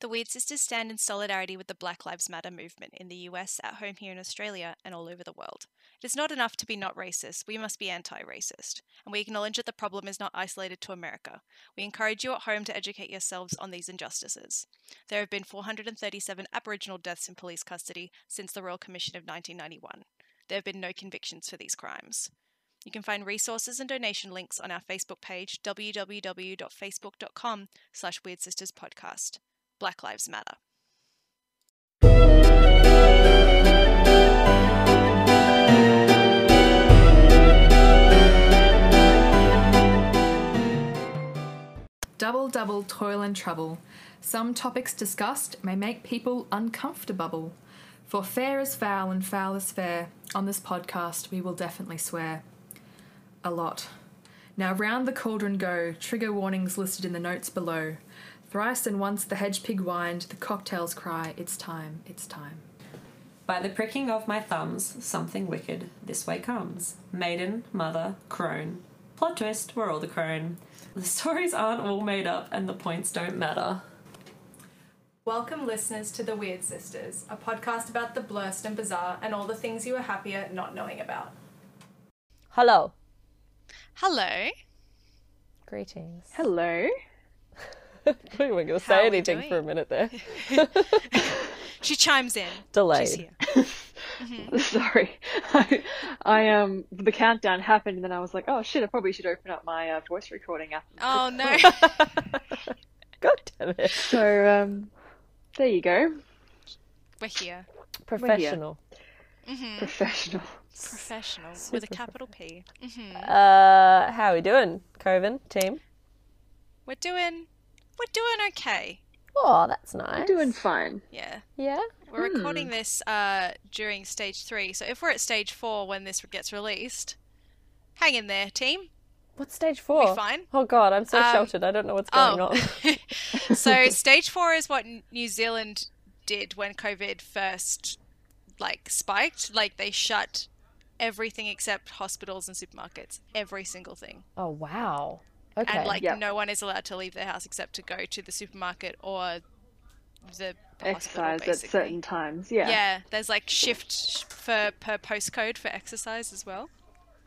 The Wyrd Sisters stand in solidarity with the Black Lives Matter movement in the US, at home here in Australia, and all over the world. It is not enough to be not racist, we must be anti racist. And we acknowledge that the problem is not isolated to America. We encourage you at home to educate yourselves on these injustices. There have been 437 Aboriginal deaths in police custody since the Royal Commission of 1991. There have been no convictions for these crimes. You can find resources and donation links on our Facebook page, www.facebook.com slash Wyrd Sisters Podcast. Black Lives Matter. Double, double, toil and trouble. Some topics discussed may make people uncomfortable. For fair is foul and foul is fair. On this podcast, we will definitely swear. A lot. Now round the cauldron go, trigger warnings listed in the notes below. Thrice and once the hedge pig whined, the cocktails cry, it's time, it's time. By the pricking of my thumbs, something wicked this way comes. Maiden, mother, crone. Plot twist, we're all the crone. The stories aren't all made up and the points don't matter. Welcome, listeners, to The Wyrd Sisters, a podcast about the blurst and bizarre and all the things you are happier not knowing about. Hello. Hello. Greetings. Hello. I thought you weren't going to say anything for a minute there. She chimes in. Delayed. She's here. Sorry. I, I um the countdown happened and then I was like, oh shit, I probably should open up my uh, voice recording app. Oh no. God damn it. So um there you go. We're here. Professional. hmm Professional. Professional with a capital P. hmm Uh, how are we doing, Coven team? We're doing. We're doing okay. Oh, that's nice. We're Doing fine. Yeah. Yeah. We're Hmm. recording this uh, during stage three, so if we're at stage four when this gets released, hang in there, team. What's stage four? fine. Oh God, I'm so Um, sheltered. I don't know what's going oh. on. so stage four is what New Zealand did when COVID first like spiked. Like they shut everything except hospitals and supermarkets, every single thing, Oh wow. Okay. and like Yep. no one is allowed to leave their house except to go to the supermarket or the hospital, Exercise at certain times. Yeah. Yeah, there's like shift for per postcode for exercise as well.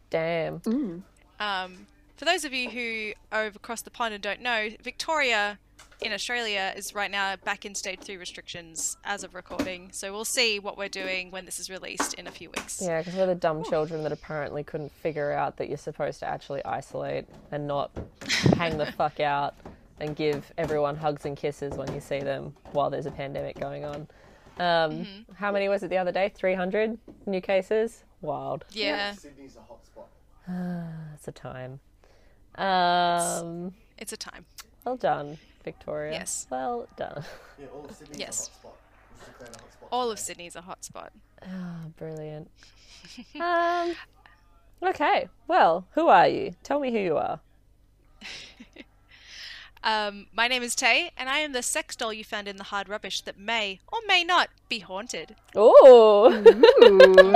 Damn. Mm. Um, for those of you who are over across the pond and don't know, Victoria in Australia is right now back in stage three restrictions as of recording. So we'll see what we're doing when this is released in a few weeks. Yeah, because we're the dumb children that apparently couldn't figure out that you're supposed to actually isolate and not hang the fuck out and give everyone hugs and kisses when you see them while there's a pandemic going on. Um, Mm-hmm. How many was it the other day? 300 new cases? Wild. Yeah, Sydney's a hotspot. it's a time. Um, it's a time. well done, Victoria. Yes. Well done. Yeah, all of Sydney's Yes. a hot spot. It's declared a hot spot. All of Sydney's a hotspot. Oh, brilliant. um, okay. Well, who are you? Tell me who you are. Um, my name is Tay, and I am the sex doll you found in the hard rubbish that may or may not be haunted. Oh. Ooh.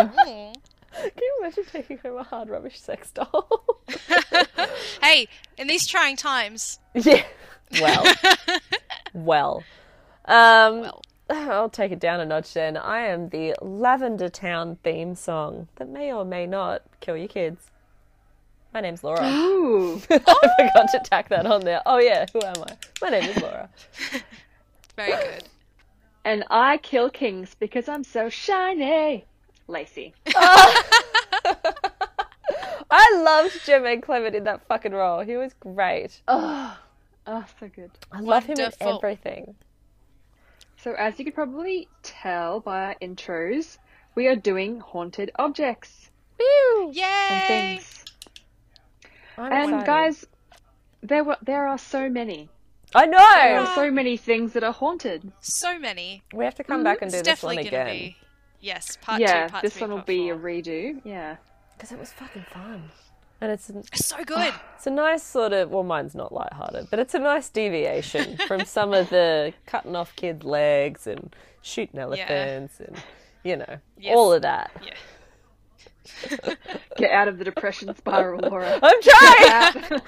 Can you imagine taking home a hard rubbish sex doll? hey, in these trying times, yeah. Well. well. Um, well, I'll take it down a notch then. I am the Lavender Town theme song that may or may not kill your kids. My name's Laura. Ooh. I forgot to tack that on there. Oh yeah, who am I? My name is Laura. very good. And I kill kings because I'm so shiny. Lacey. I loved Jemaine Clement in that fucking role. He was great. Oh, oh, so good. I love him in everything. So as you could probably tell by our intros, we are doing haunted objects Woo! Yay! and things. I'm And excited. guys, there were there are so many. I There know. are so many things that are haunted. So many. We have to come back and do It's this one definitely going to again be. Yes, part yeah, two, part this three, one will be four. a redo. Yeah. because it was fucking fun. And it's an, It's so good. it's a nice sort of well, mine's not lighthearted, but it's a nice deviation from some of the cutting off kids' legs and shooting elephants and you know Yes. all of that. yeah. Get out of the depression spiral, Laura. I'm trying. I'm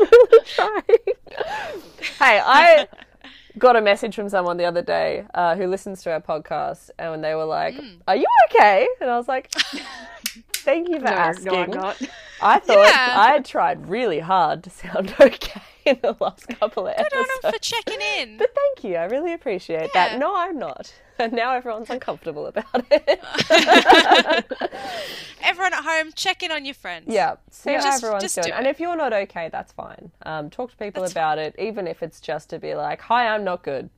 really trying. hey, I got a message from someone the other day uh, who listens to our podcast, and they were like, "Are you okay?" and I was like, "Thank you for No, asking." no, I'm not. I thought Yeah. I had tried really hard to sound okay in the last couple of Good on episodes. him for checking in. But thank you, I really appreciate Yeah. that. No, I'm not. And now everyone's uncomfortable about it. Everyone at home, check in on your friends. yeah, see how Just- everyone's just doing. do And if you're not okay, that's fine. Um, talk to people That's about it, even if it's just to be like, "Hi, I'm not good."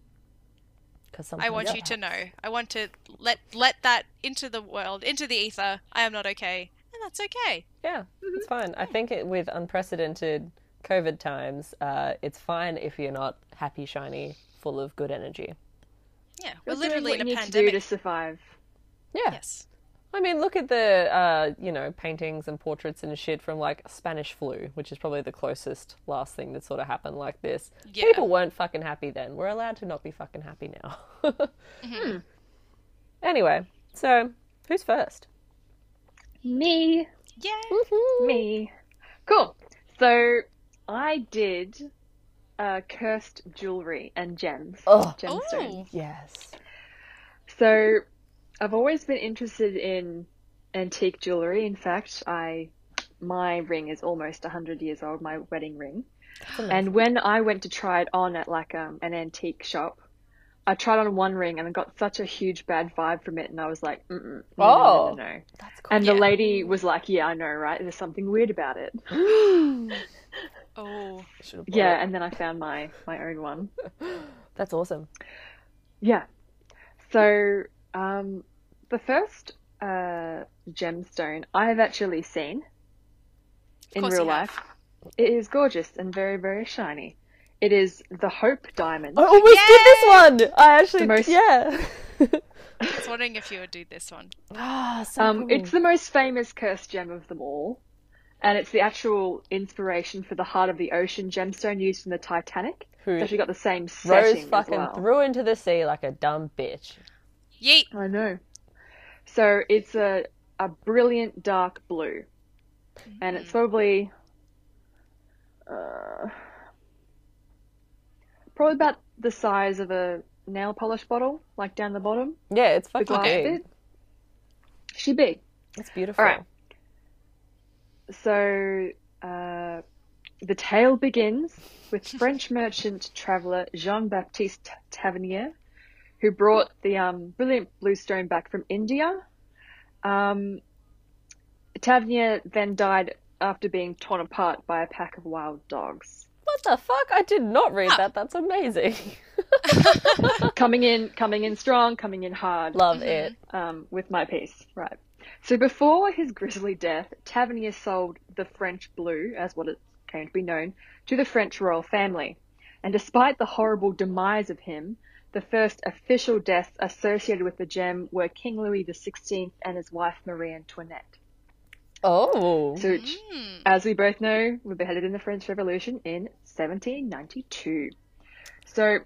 Because I want you to know. I want to let let that into the world, into the ether. I am not okay, and that's okay. Yeah, it's fine. I think it, with unprecedented COVID times, uh, it's fine if you're not happy, shiny, full of good energy. Yeah, we're You're doing literally what in you a need to do to survive. Yeah. Yes. I mean, look at the, uh, you know, paintings and portraits and shit from like Spanish flu, which is probably the closest last thing that sort of happened like this. Yeah. People weren't fucking happy then. We're allowed to not be fucking happy now. Mm-hmm. Anyway, so who's first? Me, Yeah. me. Cool. So I did uh, cursed jewelry and gems, Oh. gemstones. Oh. Yes. So I've always been interested in antique jewelry. In fact, I my ring is almost 100 years old, my wedding ring. And when I went to try it on at like um, an antique shop, I tried on one ring and I got such a huge bad vibe from it, and I was like, Mm-mm, no, no, no, Oh. no, no. That's cool. And the lady was like, "Yeah, I know, right? There's something weird about it." Oh. Yeah, it. and then I found my my own one. That's awesome. Yeah. So, um, the first uh, gemstone I have actually seen in real life. It is gorgeous and very, very shiny. It is the Hope Diamond. I almost did this one! I actually, most- yeah. I was wondering if you would do this one. Ah, so Um, cool. It's the most famous cursed gem of them all, and it's the actual inspiration for the Heart of the Ocean gemstone used in the Titanic. Who It's actually got the same Rose setting as fucking well. threw into the sea like a dumb bitch. Yeet. I know. So it's a a brilliant dark blue, and it's probably uh, probably about the size of a nail polish bottle, like down the bottom. Yeah, it's The fucking glass big. bit. She big. It's beautiful. All right. So uh, the tale begins with French merchant traveller Jean Baptiste Tavernier, who brought the um, brilliant blue stone back from India. Um, Tavernier then died after being torn apart by a pack of wild dogs. What the fuck? I did not read that. That's amazing. coming in, coming in strong, coming in hard. Love it. um, with my piece. Right. So before his grisly death, Tavernier sold the French blue, as what it came to be known, to the French royal family. And despite the horrible demise of him, the first official deaths associated with the gem were King Louis XVI and his wife Marie Antoinette. Oh. So, hmm. as we both know, were beheaded in the French Revolution in 1792. So,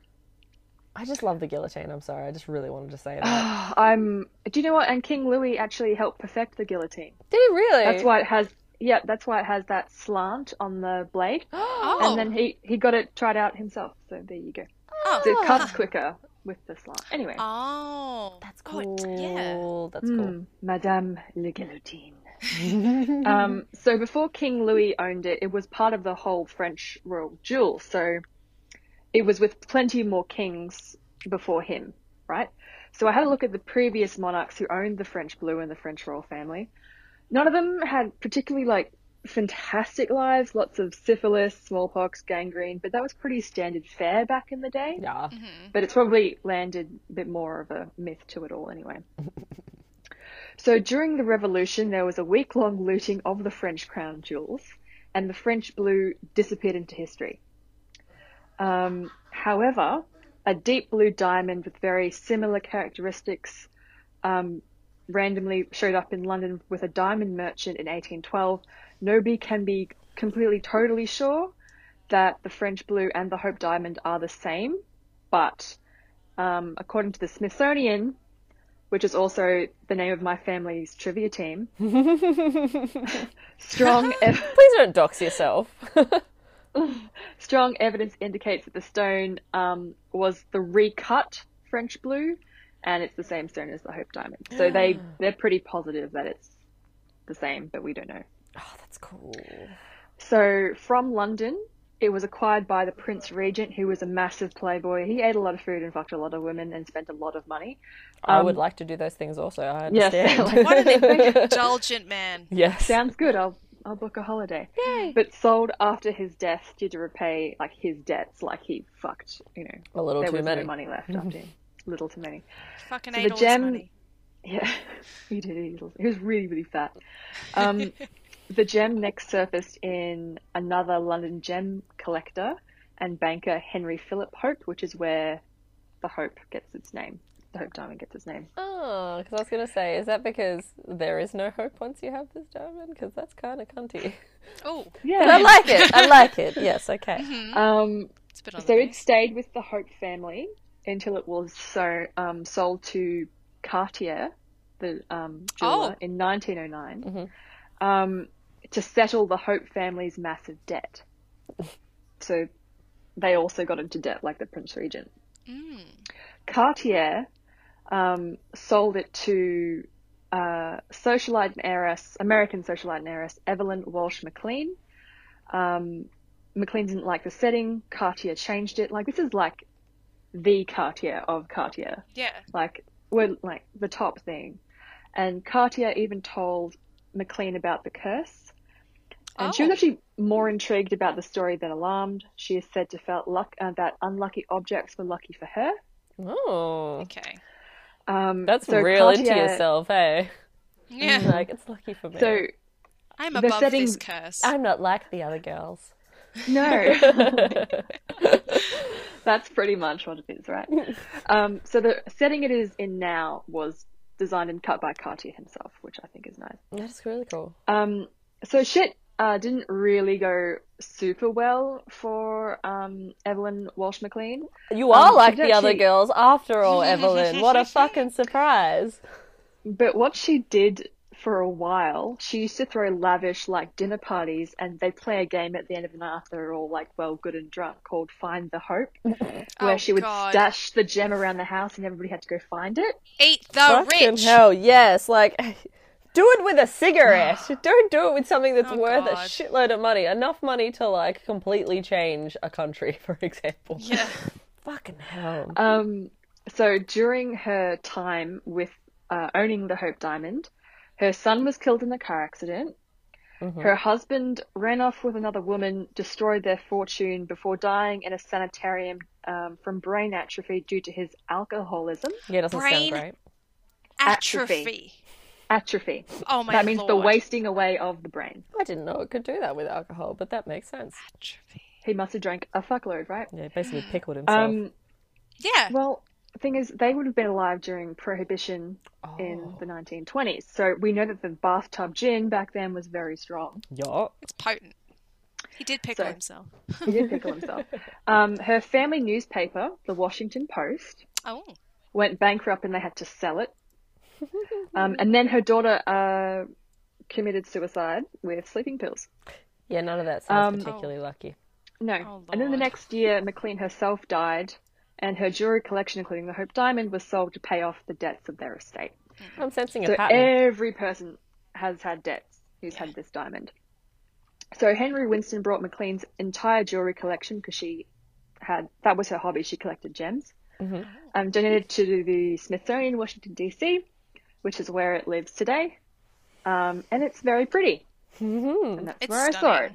I just love the guillotine. I'm sorry. I just really wanted to say that. I'm. Do you know what? And King Louis actually helped perfect the guillotine. Did he really? That's why it has. Yeah, that's why it has that slant on the blade. Oh. And then he he got it tried out himself. So there you go. Oh. So it cuts quicker with the slant. Anyway, Oh. That's Oh, cool. it- yeah. That's cool. Hmm, Madame le Guillotine. um, so before King Louis owned it, it was part of the whole French royal jewel. So it was with plenty more kings before him, right? So I had a look at the previous monarchs who owned the French blue and the French royal family. None of them had particularly like fantastic lives, lots of syphilis, smallpox, gangrene, but that was pretty standard fare back in the day. Yeah. But it's probably landed a bit more of a myth to it all anyway. so during the revolution, there was a week long looting of the French crown jewels, and the French blue disappeared into history. Um, however, a deep blue diamond with very similar characteristics um, randomly showed up in London with a diamond merchant in 1812. Nobody can be completely totally sure that the French blue and the Hope diamond are the same, but um, according to the Smithsonian, which is also the name of my family's trivia team, strong ev- Please don't dox yourself. strong evidence indicates that the stone um, was the recut French blue, and it's the same stone as the Hope Diamond. So they they're pretty positive that it's the same, but we don't know. Oh, that's cool. So from London, it was acquired by the Prince Regent, who was a massive playboy. He ate a lot of food and fucked a lot of women and spent a lot of money. I Um, would like to do those things also. I understand. Yes. What an indulgent man. yes. Sounds good. I'll I'll book a holiday. Yay. But sold after his death due to repay like his debts, like he fucked. You know, A little there too was many. no money left after him. Little too many. Fucking So ate the all his gem- money. Yeah, he did. He was, he was really, really fat. Um, the gem next surfaced in another London gem collector and banker Henry Philip Hope, which is where the Hope gets its name. The Hope Diamond gets its name. Oh, because I was going to say, is that because there is no hope once you have this diamond? Because that's kind of cunty. Oh, yeah. I like it. I like it. Yes, okay. Um, it's a bit so it stayed with the Hope family until it was so um, sold to Cartier, the um, jeweler, Oh. in 1909, Mhm. um, to settle the Hope family's massive debt. So they also got into debt, like the Prince Regent. Mm. Cartier um, sold it to uh, socialite and heiress, American socialite and heiress Evelyn Walsh McLean. Um, McLean didn't like the setting. Cartier changed it. Like this is like the Cartier of Cartier. Yeah. Like we're like the top thing. And Cartier even told McLean about the curse. And she was Oh. actually more intrigued about the story than alarmed. She is said to felt luck uh, that unlucky objects were lucky for her. Oh, Okay. Um, that's so real into yourself, hey? Yeah. Like, it's lucky for me. So I'm The above setting- this curse. I'm not like the other girls. No, that's pretty much what it is, right? Um, so the setting it is in now was designed and cut by Cartier himself, which I think is nice. That's really cool. Um, so shit uh, didn't really go super well for um, Evelyn Walsh McLean. You are Um, like the other actually- girls after all, Evelyn. What a fucking surprise. But what she did for a while, she used to throw lavish like dinner parties, and they'd play a game at the end of the night after they're all like well, good and drunk, called Find the Hope, where Oh, she would God. stash the gem around the house, and everybody had to go find it. Eat the Fucking rich. hell, yes. Like, do it with a cigarette. Don't do it with something that's Oh, worth a shitload of money. Enough money to, like, completely change a country, for example. Yeah. Fucking hell. Um, so during her time with uh, owning the Hope Diamond, her son was killed in a car accident. Mhm. Her husband ran off with another woman, destroyed their fortune before dying in a sanitarium um, from brain atrophy due to his alcoholism. Yeah, doesn't Brain- sound great. Atrophy. Atrophy. Atrophy. Oh my god. that means the wasting away of the brain. I didn't know it could do that with alcohol, but that makes sense. Atrophy. He must have drank a fuckload, right? Yeah, basically pickled himself. Um, Yeah. well, the thing is, they would have been alive during Prohibition in Oh. the 1920s. So we know that the bathtub gin back then was very strong. yeah. It's potent. He did pickle So- himself. He did pickle himself. Um, her family newspaper, the Washington Post, Oh. went bankrupt and they had to sell it. Um, and then her daughter uh, committed suicide with sleeping pills. Yeah, none of that sounds Um, particularly lucky. No. Oh, and then the next year, McLean herself died, and her jewelry collection, including the Hope Diamond, was sold to pay off the debts of their estate. I'm sensing a So pattern. every person has had debts who's had this diamond. So Henry Winston brought McLean's entire jewelry collection because she had that was her hobby. She collected gems. Mhm. Um, donated to the Smithsonian, Washington D.C., which is where it lives today. Um, and it's very pretty. Mhm. And that's It's where I saw it.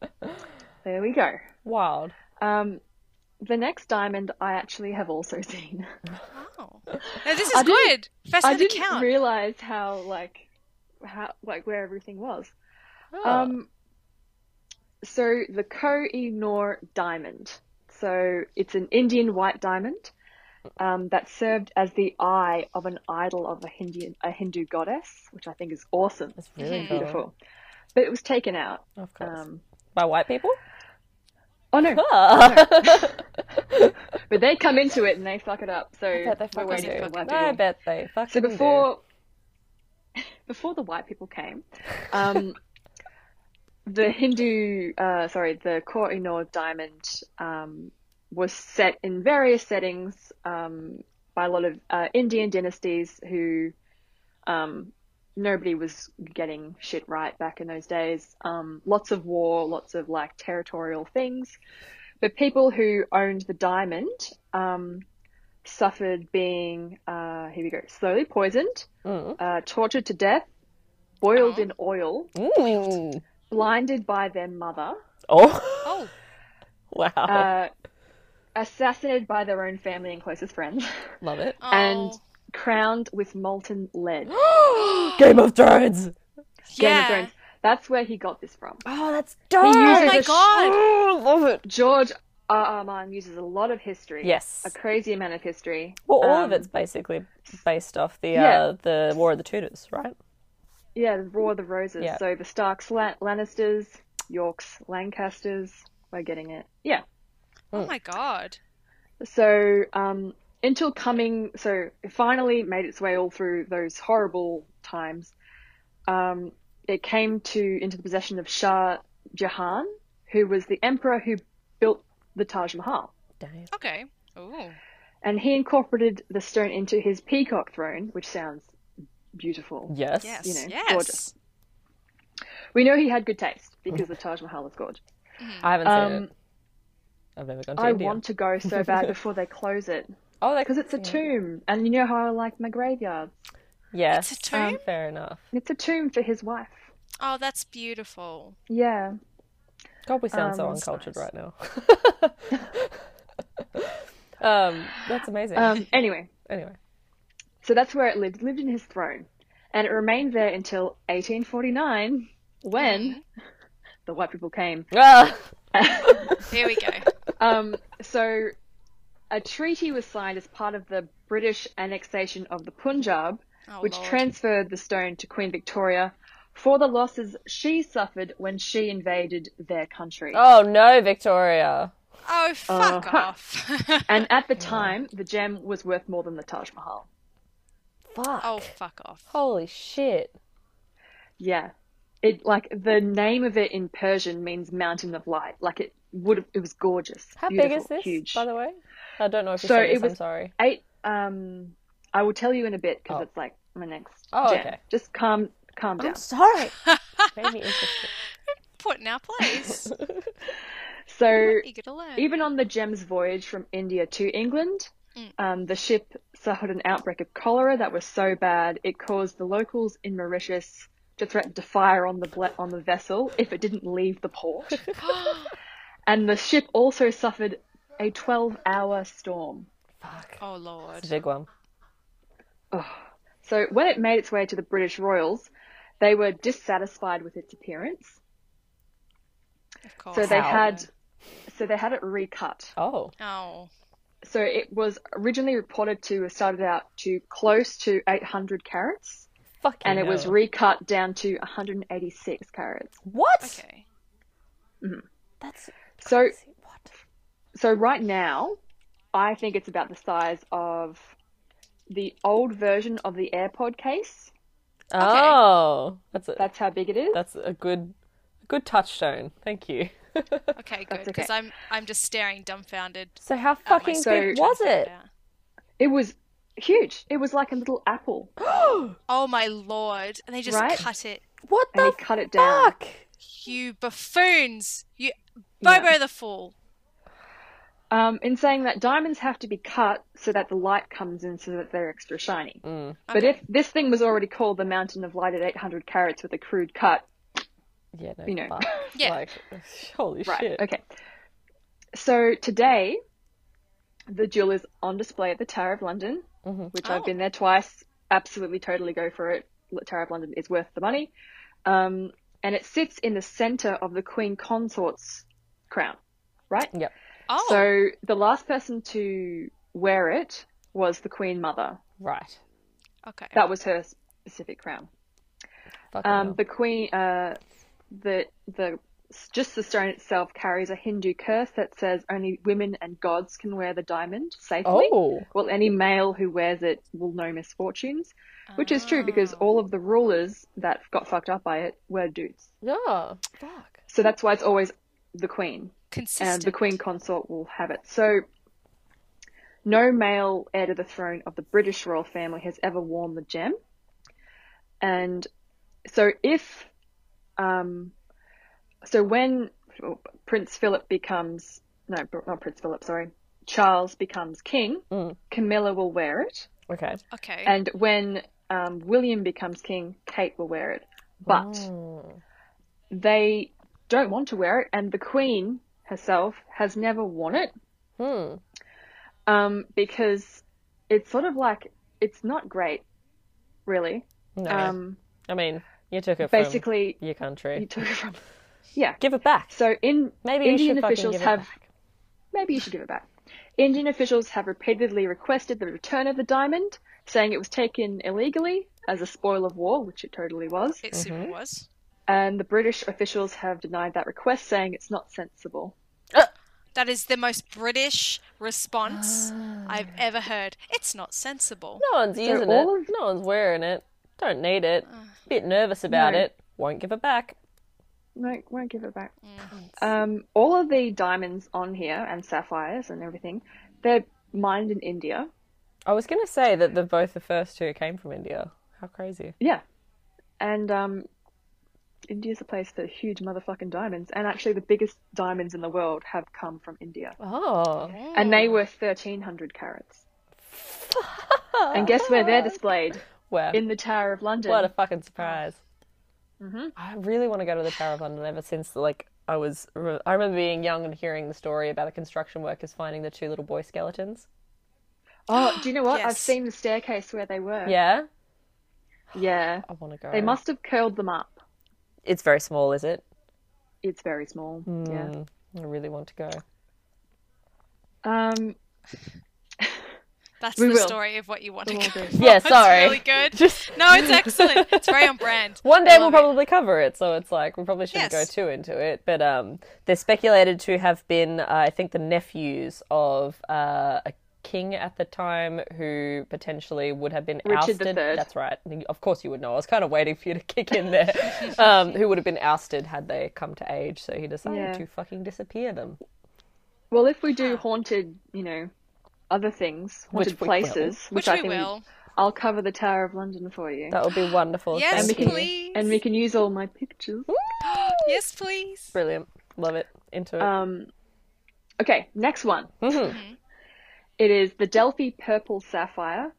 stunning. There we go. Wild. Um, the next diamond I actually have also seen. Wow. No, this is I didn't- good. First I had to didn't count. realize how like how like where everything was. Oh. Um, so the Koh-i-Noor diamond. So it's an Indian white diamond um, that served as the eye of an idol of a Hindu a Hindu goddess, which I think is awesome, That's really cool. beautiful. But it was taken out. Of course. Um, By white people? Oh no, Ah. but they come into it and they fuck it up. So I bet they fucking waiting do. for white I bet they fucking So do. before before the white people came, um, the Hindu, uh, sorry, the Koh-i-Noor diamond um, was set in various settings um, by a lot of uh, Indian dynasties who um, nobody was getting shit right back in those days. Um, lots of war, lots of like territorial things. But people who owned the diamond um, suffered being, uh, here we go, slowly poisoned, Mm. uh, tortured to death, boiled Oh. in oil, Mm. blinded by their mother, Oh, Oh, wow. uh, assassinated by their own family and closest friends, Love it. oh. and crowned with molten lead. Game of Thrones. Game yeah. of Thrones. That's where he got this from. Oh, that's He dope. uses Oh my a- god. Oh, love it. George R. R. Martin uses a lot of history. Yes. A crazy amount of history. Well, all Um, of it's basically based off the yeah. uh, the War of the Tudors, right? Yeah, the War of the Roses. Yeah. So the Starks, Lan- Lannisters, Yorks, Lancasters. We're getting it. Yeah. Oh my god. So um, until coming, so it finally made its way all through those horrible times. Um, it came to into the possession of Shah Jahan, who was the emperor who built the Taj Mahal, Damn. Okay. Ooh. and he incorporated the stone into his peacock throne, which sounds beautiful. Yes. Yes. You know, yes. gorgeous. We know he had good taste because the Taj Mahal is gorgeous. I haven't seen Um, it. I've never gone to I India. want to go so bad before they close it Oh, because it's a tomb, and you know how I like my graveyards. Yes. It's a tomb? Fair enough. It's a tomb for his wife. Oh, that's beautiful. Yeah. God, we sound so Um, uncultured nice. right now. um, that's amazing. Um, anyway, anyway. so that's where it lived. It lived in his throne, and it remained there until 1849, when the white people came. Ah! Here we go. Um, so a treaty was signed as part of the British annexation of the Punjab, Oh, which Lord. transferred the stone to Queen Victoria for the losses she suffered when she invaded their country. Oh no, Victoria. Oh, fuck Uh-huh. off. And at the time, the gem was worth more than the Taj Mahal. Fuck. oh, fuck off. Holy shit. Yeah. It like the name of it in Persian means mountain of light. Like it would it was gorgeous. How big is this, Huge. by the way? I don't know if you So said it this, I'm was- sorry. Eight um I will tell you in a bit because Oh. it's like my next Oh, gem. okay. Just calm calm down. I'm sorry. Made interested. Put in our place. So Eager to learn. even on the gem's voyage from India to England, Mm. um, the ship suffered an outbreak of cholera that was so bad it caused the locals in Mauritius to threaten to fire on the ble- on the vessel if it didn't leave the port. and the ship also suffered a 12-hour storm. Fuck. oh, It's Lord. a big one. So when it made its way to the British Royals, they were dissatisfied with its appearance. Of course. So they How? had so they had it recut. Oh. Oh. So it was originally reported to have started out to close to 800 carats, Fucking and it was recut down to 186 carats. What? Okay. Mm-hmm. That's So crazy. What? So right now, I think it's about the size of the old version of the AirPod case. Oh, that's a That's how big it is. that's a good good touchstone. Thank you. Okay, good. Because okay. I'm I'm just staring dumbfounded. so how uh, at fucking big trying was it? It was huge. It was like a little apple, oh, oh my lord! And they just Right? cut it. What and the he cut it down. fuck? You buffoons! You Yeah. Bobo the fool. Um, in saying that diamonds have to be cut so that the light comes in so that they're extra shiny. Mm. But Okay. if this thing was already called the Mountain of Light at 800 carats with a crude cut, Yeah, no, You know. fuck. Yeah. Like, holy right? shit. Okay. So today, the jewel is on display at the Tower of London, Mhm. which Oh. I've been there twice. Absolutely, totally go for it. The Tower of London is worth the money. Um, and it sits in the center of the Queen Consort's crown, right? Yep. Oh, So the last person to wear it was the Queen Mother. Right. okay. That was her specific crown. Fucking Um, hell. the queen, uh, the the just the stone itself carries a Hindu curse that says only women and gods can wear the diamond safely. Oh. Well, any male who wears it will know misfortunes, which is true because Oh. all of the rulers that got fucked up by it were dudes. Yeah. Fuck. So that's why it's always the queen, Consistent. and the queen consort will have it. So no male heir to the throne of the British royal family has ever worn the gem. And so if, um, so when Prince Philip becomes, no, not Prince Philip, sorry, Charles becomes king, Mm. Camilla will wear it. Okay. Okay. And when um, William becomes king, Kate will wear it. But Oh. they don't want to wear it, and the Queen herself has never worn it Hmm. um, because it's sort of like it's not great, really. No. Um, I mean, you took it from basically, your country. you took it from. Yeah. Give it back. So in Maybe you Indian should officials give have it back. maybe you should give it back. Indian officials have repeatedly requested the return of the diamond, saying it was taken illegally as a spoil of war, which it totally was. it super Mm-hmm. was. And the British officials have denied that request, saying it's not sensible. That is the most British response Ah. I've ever heard. It's not sensible. No one's using all it. of- No one's wearing it. Don't need it. Bit nervous about No. it. Won't give it back. No, won't give it back. Mm. Um, all of the diamonds on here and sapphires and everything, they're mined in India. I was gonna say that the both the first two came from India. How crazy. Yeah. And um, India's a place for huge motherfucking diamonds. And actually, the biggest diamonds in the world have come from India. Oh. And they were 1,300 carats. and guess where they're displayed? Wow. In the Tower of London. What a fucking surprise. Mm-hmm. I really want to go to the Tower of London ever since like I was I remember being young and hearing the story about the construction workers finding the two little boy skeletons. Oh, do you know what? I've seen the staircase where they were. Yeah. Yeah. I want to go. They must have curled them up. It's very small, is it? It's very small. Yeah. Mm, I really want to go. Um, That's We the will. story of what you want to We'll go. do. for. Yeah, It's sorry. really good. Just No, it's excellent. It's very on brand. One day we'll love it. probably cover it, so it's like we probably shouldn't Yes. go too into it. But um, they're speculated to have been, uh, I think, the nephews of uh, a king at the time who potentially would have been Richard ousted. III. That's right. Of course, you would know. I was kind of waiting for you to kick in there. um, who would have been ousted had they come to age? So he decided Yeah. to fucking disappear them. well, if we do haunted, you know, other things, Which haunted we will. places, Which I we think will. I'll cover the Tower of London for you. That would be wonderful. Yes, and we can please. and we can use all my pictures. yes, please. Brilliant. Love it. Into it. Um, okay, next one. Mhm. It is the Delhi Purple Sapphire.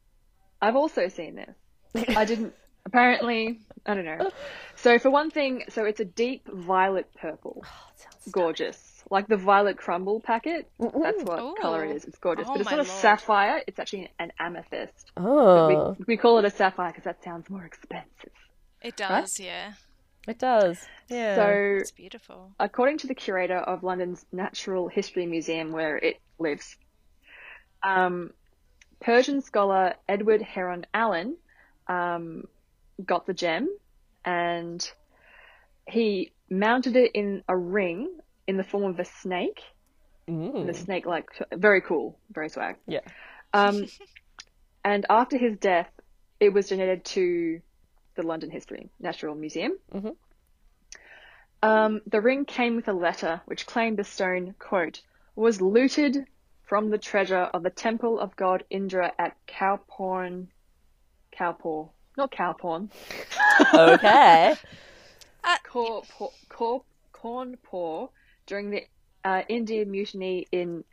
I've also seen this. I didn't. Apparently, I don't know. So for one thing, so it's a deep violet purple. Oh, gorgeous. Like the violet crumble packet. That's what Ooh. color it is. It's gorgeous. Oh but it's my not a lord. sapphire. It's actually an amethyst. Oh, We, we call it a sapphire because that sounds more expensive. It does, yeah. it does. Yeah. So, It's beautiful. according to the curator of London's Natural History Museum, where it lives, um, Persian scholar Edward Heron Allen um, got the gem and he mounted it in a ring in the form of a snake. Mm. The snake, like, very cool, very swag. Yeah. Um, and after his death, it was donated to the London History Natural Museum. Mhm. Um, the ring came with a letter which claimed the stone, quote, was looted from the treasure of the temple of god Indra at Cowporn, Cowpaw, not Cowporn, okay. Corp, Corp, Cornpaw during the uh, Indian Mutiny in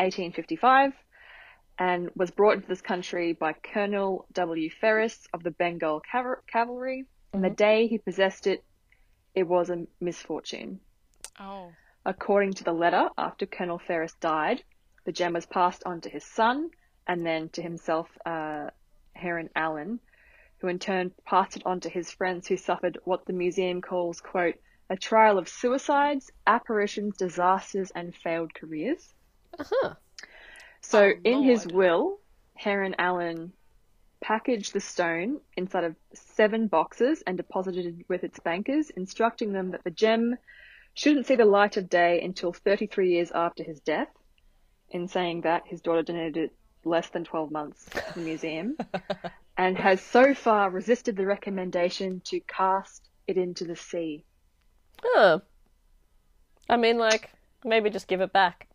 1855 and was brought into this country by Colonel W. Ferris of the Bengal Cav- Cavalry. And the day he possessed it, it was a misfortune. Oh. According to the letter, after Colonel Ferris died, the gem was passed on to his son and then to himself, uh, Heron Allen, who in turn passed it on to his friends who suffered what the museum calls, quote, a trial of suicides, apparitions, disasters, and failed careers. Uh-huh. So Oh, in his will, Heron Allen packaged the stone inside of seven boxes and deposited it with its bankers, instructing them that the gem shouldn't see the light of day until 33 years after his death. In saying that, his daughter donated it less than 12 months to the museum and has so far resisted the recommendation to cast it into the sea. Oh, I mean, like, maybe just give it back.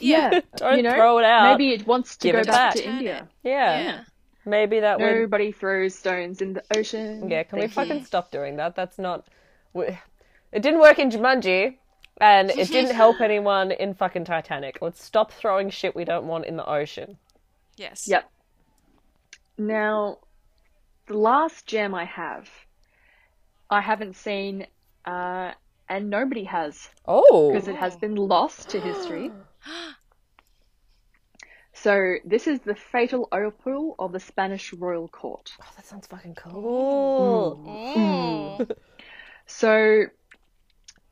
Yeah. Don't you know, throw it out. maybe it wants to Give go back, back. to India. Yeah. Yeah. Maybe that would. Nobody throws stones in the ocean. Yeah, can we fucking you. stop doing that? That's not. It didn't work in Jumanji, and it didn't help anyone in fucking Titanic. Let's stop throwing shit we don't want in the ocean. Yes. Yep. Now, the last gem I have, I haven't seen, uh, and nobody has Oh. because it has been lost to history. So this is the fatal opal of the Spanish royal court. Oh, that sounds fucking cool. Ooh. So,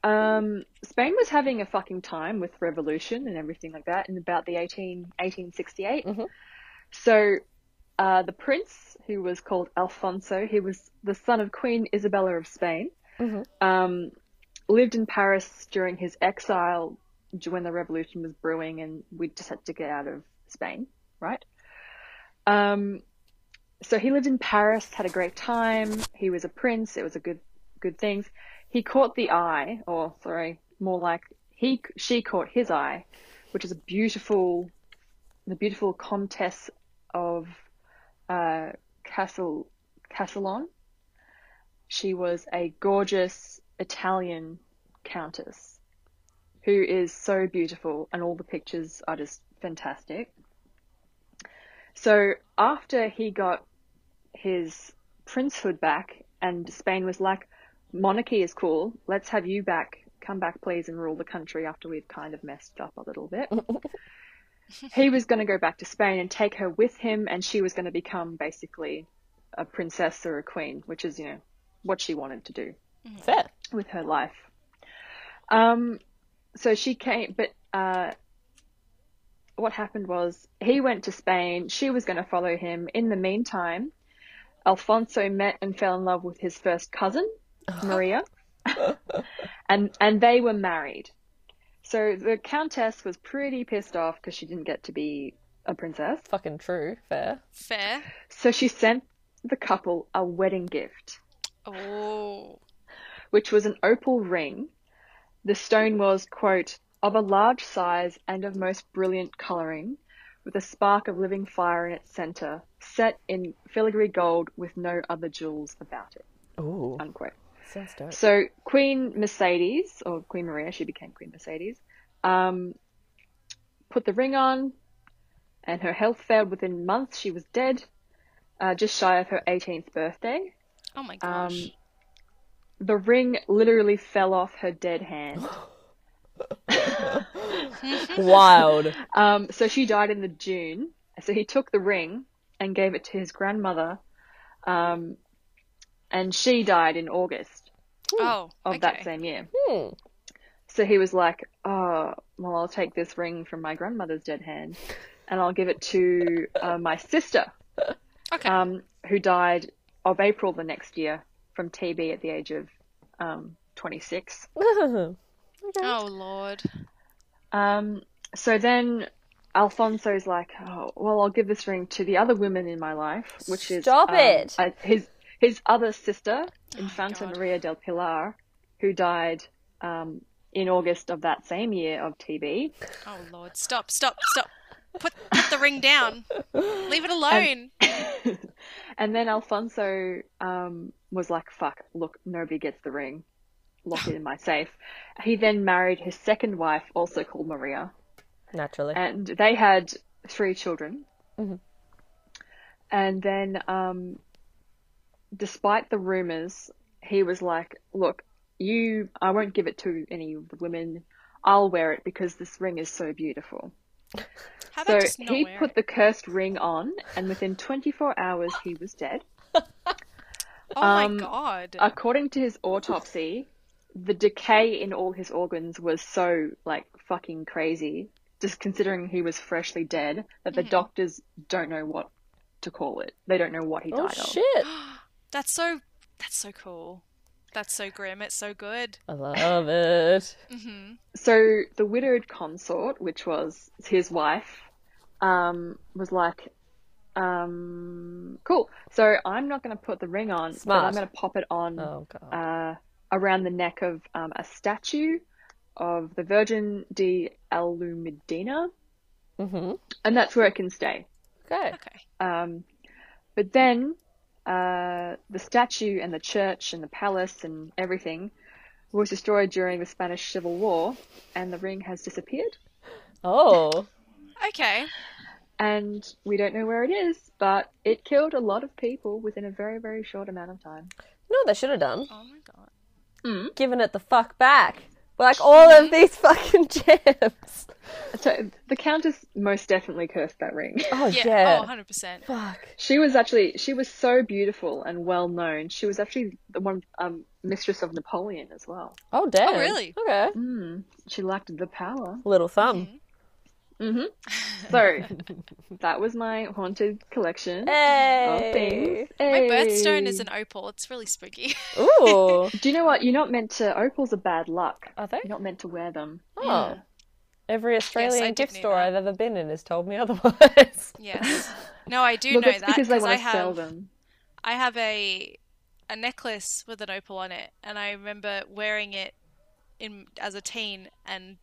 um, Spain was having a fucking time with revolution and everything like that in about the 18, 1868. Mhm. So, uh, the prince, who was called Alfonso, he was the son of Queen Isabella of Spain, Mhm. um, lived in Paris during his exile when the revolution was brewing and we just had to get out of Spain, right? Um, so he lived in Paris, had a great time. He was a prince. It was a good, good things. He caught the eye, or sorry, more like he, she caught his eye, which is a beautiful, the beautiful Comtesse of uh, Castle, Castellon. She was a gorgeous Italian countess who is so beautiful, and all the pictures are just fantastic. So after he got his princehood back, and Spain was like, monarchy is cool. Let's have you back. Come back, please, and rule the country after we've kind of messed up a little bit. he was going to go back to Spain and take her with him, and she was going to become basically a princess or a queen, which is, you know, what she wanted to do Fair. with her life. Um, so she came, but uh, what happened was he went to Spain. She was going to follow him. In the meantime, Alfonso met and fell in love with his first cousin, Uh-huh. Maria, and and they were married. So the countess was pretty pissed off because she didn't get to be a princess. Fucking true. Fair. Fair. So she sent the couple a wedding gift. Oh. which was an opal ring. The stone was, quote, of a large size and of most brilliant colouring, with a spark of living fire in its centre, set in filigree gold with no other jewels about it, Ooh. unquote. Sounds dope. So Queen Mercedes, or Queen Maria, she became Queen Mercedes, um, put the ring on, and her health failed within months. She was dead, uh, just shy of her 18th birthday. Oh my gosh. Um, the ring literally fell off her dead hand. Wild. Um, so she died in the June. So he took the ring and gave it to his grandmother. Um, and she died in August oh. of okay. that same year. Hmm. So he was like, oh, well, I'll take this ring from my grandmother's dead hand and I'll give it to uh, my sister, Okay. um, who died of April the next year from TB at the age of um, 26. oh lord. Um, so then Alfonso's like, oh, well, I'll give this ring to the other women in my life, which is Stop um, it. uh, his his other sister, Infanta God. Maria del Pilar, who died um, in August of that same year of TB. Oh lord. Stop. Stop. Stop. Put put the ring down. Leave it alone. And then Alfonso um, was like, fuck, look, nobody gets the ring. Lock it in my safe. He then married his second wife, also called Maria. Naturally. and they had three children. Mhm. And then, um, despite the rumors, he was like, "Look, you, I won't give it to any of the women. I'll wear it because this ring is so beautiful." How so about just he put it? the cursed ring on, and within 24 hours, he was dead. Oh um, my god. According to his autopsy, the decay in all his organs was so like fucking crazy, just considering he was freshly dead, that Mm-hmm. the doctors don't know what to call it. They don't know what he oh died of. shit. That's so. That's so cool. That's so grim. It's so good. I love it. hmm So the widowed consort, which was his wife, um, was like, um, cool. So I'm not going to put the ring on, but Smart. I'm going to pop it on Oh god. uh, around the neck of um, a statue of the Virgin de Alumidina, Mm-hmm. and that's where it can stay. Okay. Okay. Um, but then uh, the statue and the church and the palace and everything was destroyed during the Spanish Civil War, and the ring has disappeared. Oh. Okay. And we don't know where it is, but it killed a lot of people within a very, very short amount of time. No, they should have done. Oh my god. Given it the fuck back. Like all of these fucking gems. So the Countess most definitely cursed that ring. Oh Yeah. yeah. Oh, 100%. Fuck. She was actually she was so beautiful and well known. She was actually the one um, mistress of Napoleon as well. Oh damn. Oh, really? Okay. Mm, she lacked the power. Little thumb. So that was my haunted collection of Hey. things. My birthstone is an opal. It's really spooky. Ooh. Do you know what? You're not meant to. Opals are bad luck. Are they? You're not meant to wear them. Oh. Every Australian I did gift store that. I've ever been in has told me otherwise. yes. No, I do Look, know it's that because they want I to have sell them. I have a a necklace with an opal on it, and I remember wearing it in as a teen and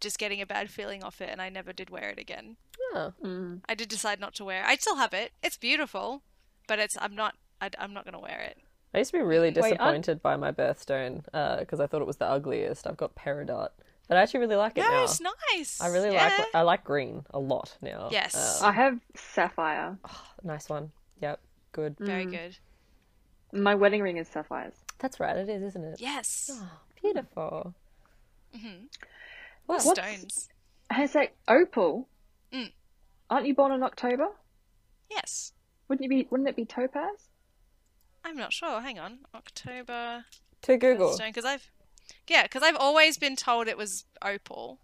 just getting a bad feeling off it, and I never did wear it again. Oh. Mm. I did decide not to wear it. I still have it. It's beautiful, but it's I'm not I, am not gonna wear it. I used to be really Wait, disappointed by my birthstone because I thought it was the ugliest. I've got peridot, but I actually really like it No, now. it's nice. I really yeah. like I like green a lot now. Yes. Uh, I have sapphire. nice one. Yep. Good. Very Mm. good. My wedding ring is sapphires. That's right. It is, isn't it? Yes. Oh, beautiful. What's- Stones. And it's like opal. Mm. Aren't you born in October? Yes. Wouldn't you be? Wouldn't it be topaz? I'm not sure. Hang on. October. To Google. Because I've yeah because I've always been told it was opal.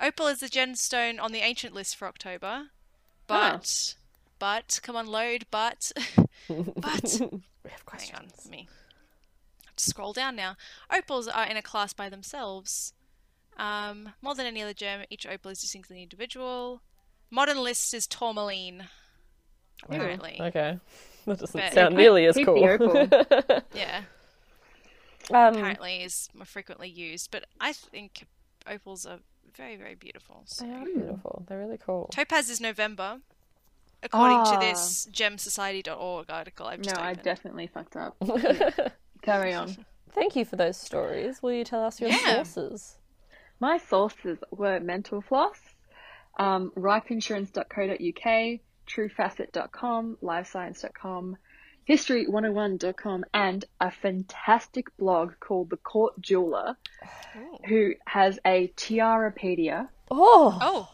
Opal is the gemstone on the ancient list for October, but but come on load but but We have hang on questions. let me scroll down now. Opals are in a class by themselves. Um, more than any other gem, each opal is distinctly individual. Modern list is tourmaline. Apparently, Okay. That doesn't But- sound nearly as cool. yeah. Um, apparently is more frequently used, but I think opals are very, very beautiful. So. they are beautiful. They're really cool. Topaz is November, according Ah. to this gemsociety.org article I've No, just I definitely fucked up. Carry on. Thank you for those stories. Will you tell us your Yeah. sources? My sources were Mental Floss, um, ripeinsurance.co.uk, truefacet.com, livescience.com, history101.com, and a fantastic blog called The Court Jeweler, Ooh. who has a tiarapedia, Oh, Oh,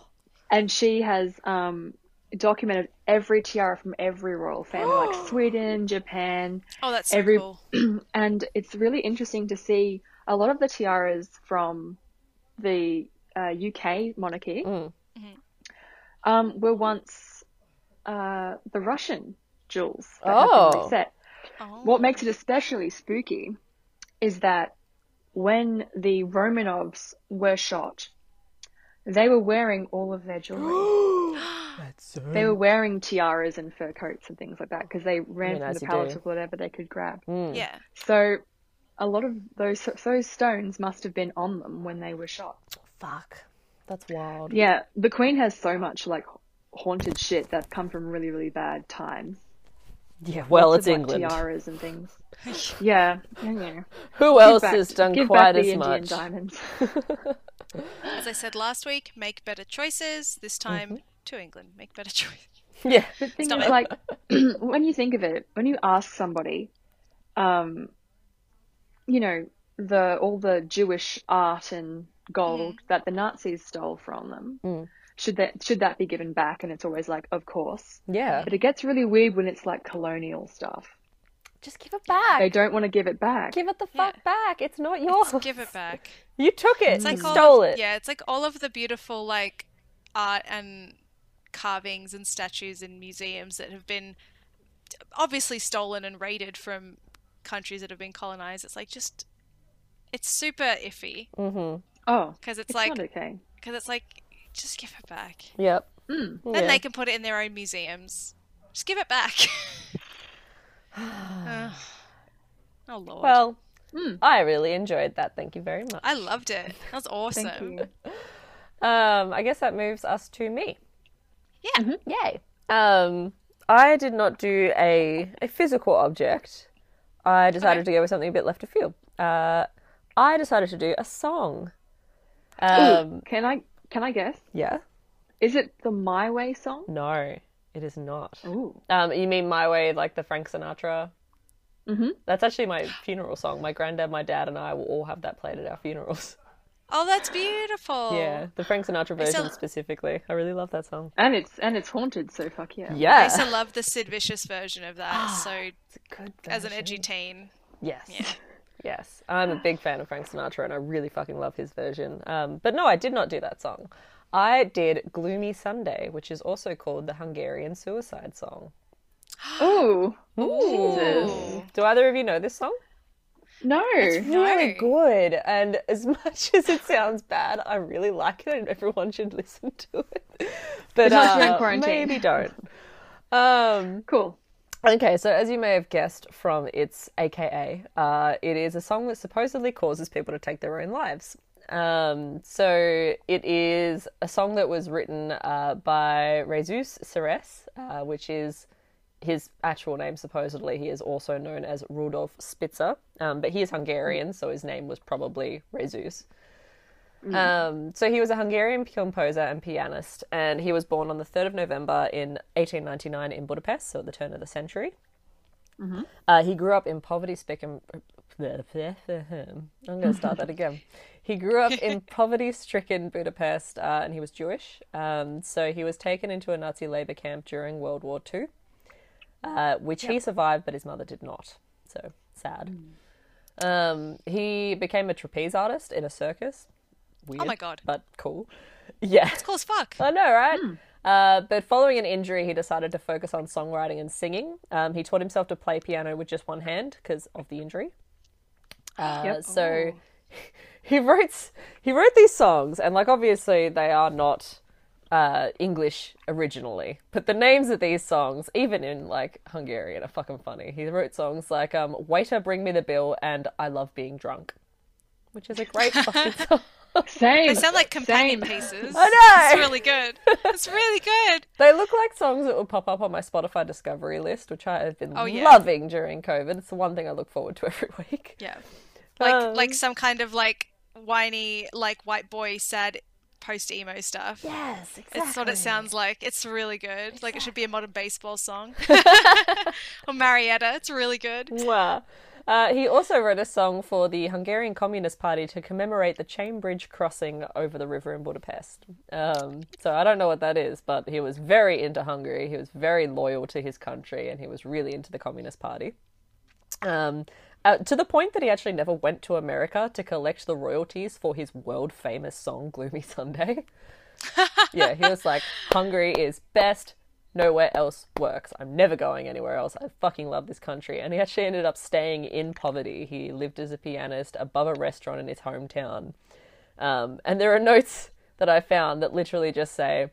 and she has um, documented every tiara from every royal family, like Sweden, Japan, oh, that's so Every- cool. and it's really interesting to see a lot of the tiaras from the uh, UK monarchy Mm. um, were once uh, the Russian jewels that Oh. have been reset. Oh. What makes it especially spooky is that when the Romanovs were shot, they were wearing all of their jewelry. that's so. they were wearing tiaras and fur coats and things like that because they ran mean, from the you palace do. with whatever they could grab. Mm. Yeah. So a lot of those those stones must have been on them when they were shot. Fuck. That's wild. Yeah, the Queen has so much like haunted shit that's come from really really bad times. Yeah, well, Lots it's of, like, England. Tiaras and things. yeah, yeah, yeah. Who Give else back- has done give quite back the as Indian much? diamonds. As I said last week, make better choices. This time Mm-hmm. to England, make better choices. Yeah. The thing Stop is, it. like, when you think of it, when you ask somebody, um, you know, the all the Jewish art and gold that the Nazis stole from them, Mm. Should that should that be given back? And it's always like, of course. Yeah. But it gets really weird when it's like colonial stuff. Just give it back. They don't want to give it back. Give it the Yeah. fuck back. It's not yours. Let's give it back. You took it. It's like you stole of, it. Yeah, it's like all of the beautiful like art and carvings and statues in museums that have been obviously stolen and raided from countries that have been colonized. It's like just it's super iffy Mm-hmm. Oh, because it's, it's like not okay. because it's like just give it back. Yep. Mm. Then Yeah. they can put it in their own museums. Just give it back. Uh, oh lord. Well, I really enjoyed that. Thank you very much. I loved it. That was awesome. Thank you. Um, I guess that moves us to me. Yeah. Yay. Um, I did not do a, a physical object. I decided to go with something a bit left of field. Uh, I decided to do a song. Um, Can I can I guess? yeah. Is it the My Way song? No, it is not. Ooh. Um, you mean My Way, like the Frank Sinatra? Mm-hmm. That's actually my funeral song. My granddad, my dad, and I will all have that played at our funerals. Oh, that's beautiful. Yeah, the Frank Sinatra version still- specifically. I really love that song. And it's and it's haunted, so fuck yeah. Yeah. I Yeah, used to love the Sid Vicious version of that. so, it's a good as an edgy teen, Yes. Yeah. Yes. I'm a big fan of Frank Sinatra and I really fucking love his version. Um, but no, I did not do that song. I did Gloomy Sunday, which is also called the Hungarian suicide song. Ooh. Ooh. Do either of you know this song? No. It's really No. good. And as much as it sounds bad, I really like it and everyone should listen to it. But uh, quarantine. maybe don't. Um, Cool. Okay, so as you may have guessed from its AKA, uh, it is a song that supposedly causes people to take their own lives. Um, so it is a song that was written uh, by Jesus Seress, uh, which is his actual name. Supposedly, he is also known as Rudolf Spitzer, um, but he is Hungarian, so his name was probably Jesus. Um, so he was a Hungarian composer and pianist, and he was born on the 3rd of November in 1899 in Budapest, so at the turn of the century. Uh, he grew up in poverty-stricken. I'm going to start that again. He grew up in poverty-stricken Budapest, uh, and he was Jewish. Um, so he was taken into a Nazi labor camp during World War II, uh, which he survived, but his mother did not. So sad. Um, he became a trapeze artist in a circus. Weird, Oh my God. But cool. Yeah. It's cool as fuck. I know, right? Uh, but following an injury, he decided to focus on songwriting and singing. Um, he taught himself to play piano with just one hand because of the injury. Uh, Yep. So he wrote he wrote these songs, and like obviously they are not uh, English originally, but the names of these songs, even in like Hungarian, are fucking funny. He wrote songs like um, "Waiter, Bring Me the Bill" and "I Love Being Drunk," which is a great fucking song. Same. They sound like companion Same. pieces. I know. It's really good. It's really good. They look like songs that will pop up on my Spotify discovery list, which I have been Oh, yeah. loving during COVID. It's the one thing I look forward to every week. Yeah. Like Um, like some kind of like whiny like white boy sad post emo stuff. Yes, exactly. It's what it sounds like. It's really good. Like it should be a modern baseball song. or Marietta. It's really good. Mwah. Uh, he also wrote a song for the Hungarian Communist Party to commemorate the chain bridge crossing over the river in Budapest. Um, so I don't know what that is, but he was very into Hungary. He was very loyal to his country, and he was really into the Communist Party. Um, uh, to the point that he actually never went to America to collect the royalties for his world famous song Gloomy Sunday. yeah, he was like, Hungary is best. Nowhere else works. I'm never going anywhere else. I fucking love this country. And he actually ended up staying in poverty. He lived as a pianist above a restaurant in his hometown. Um, and there are notes that I found that literally just say,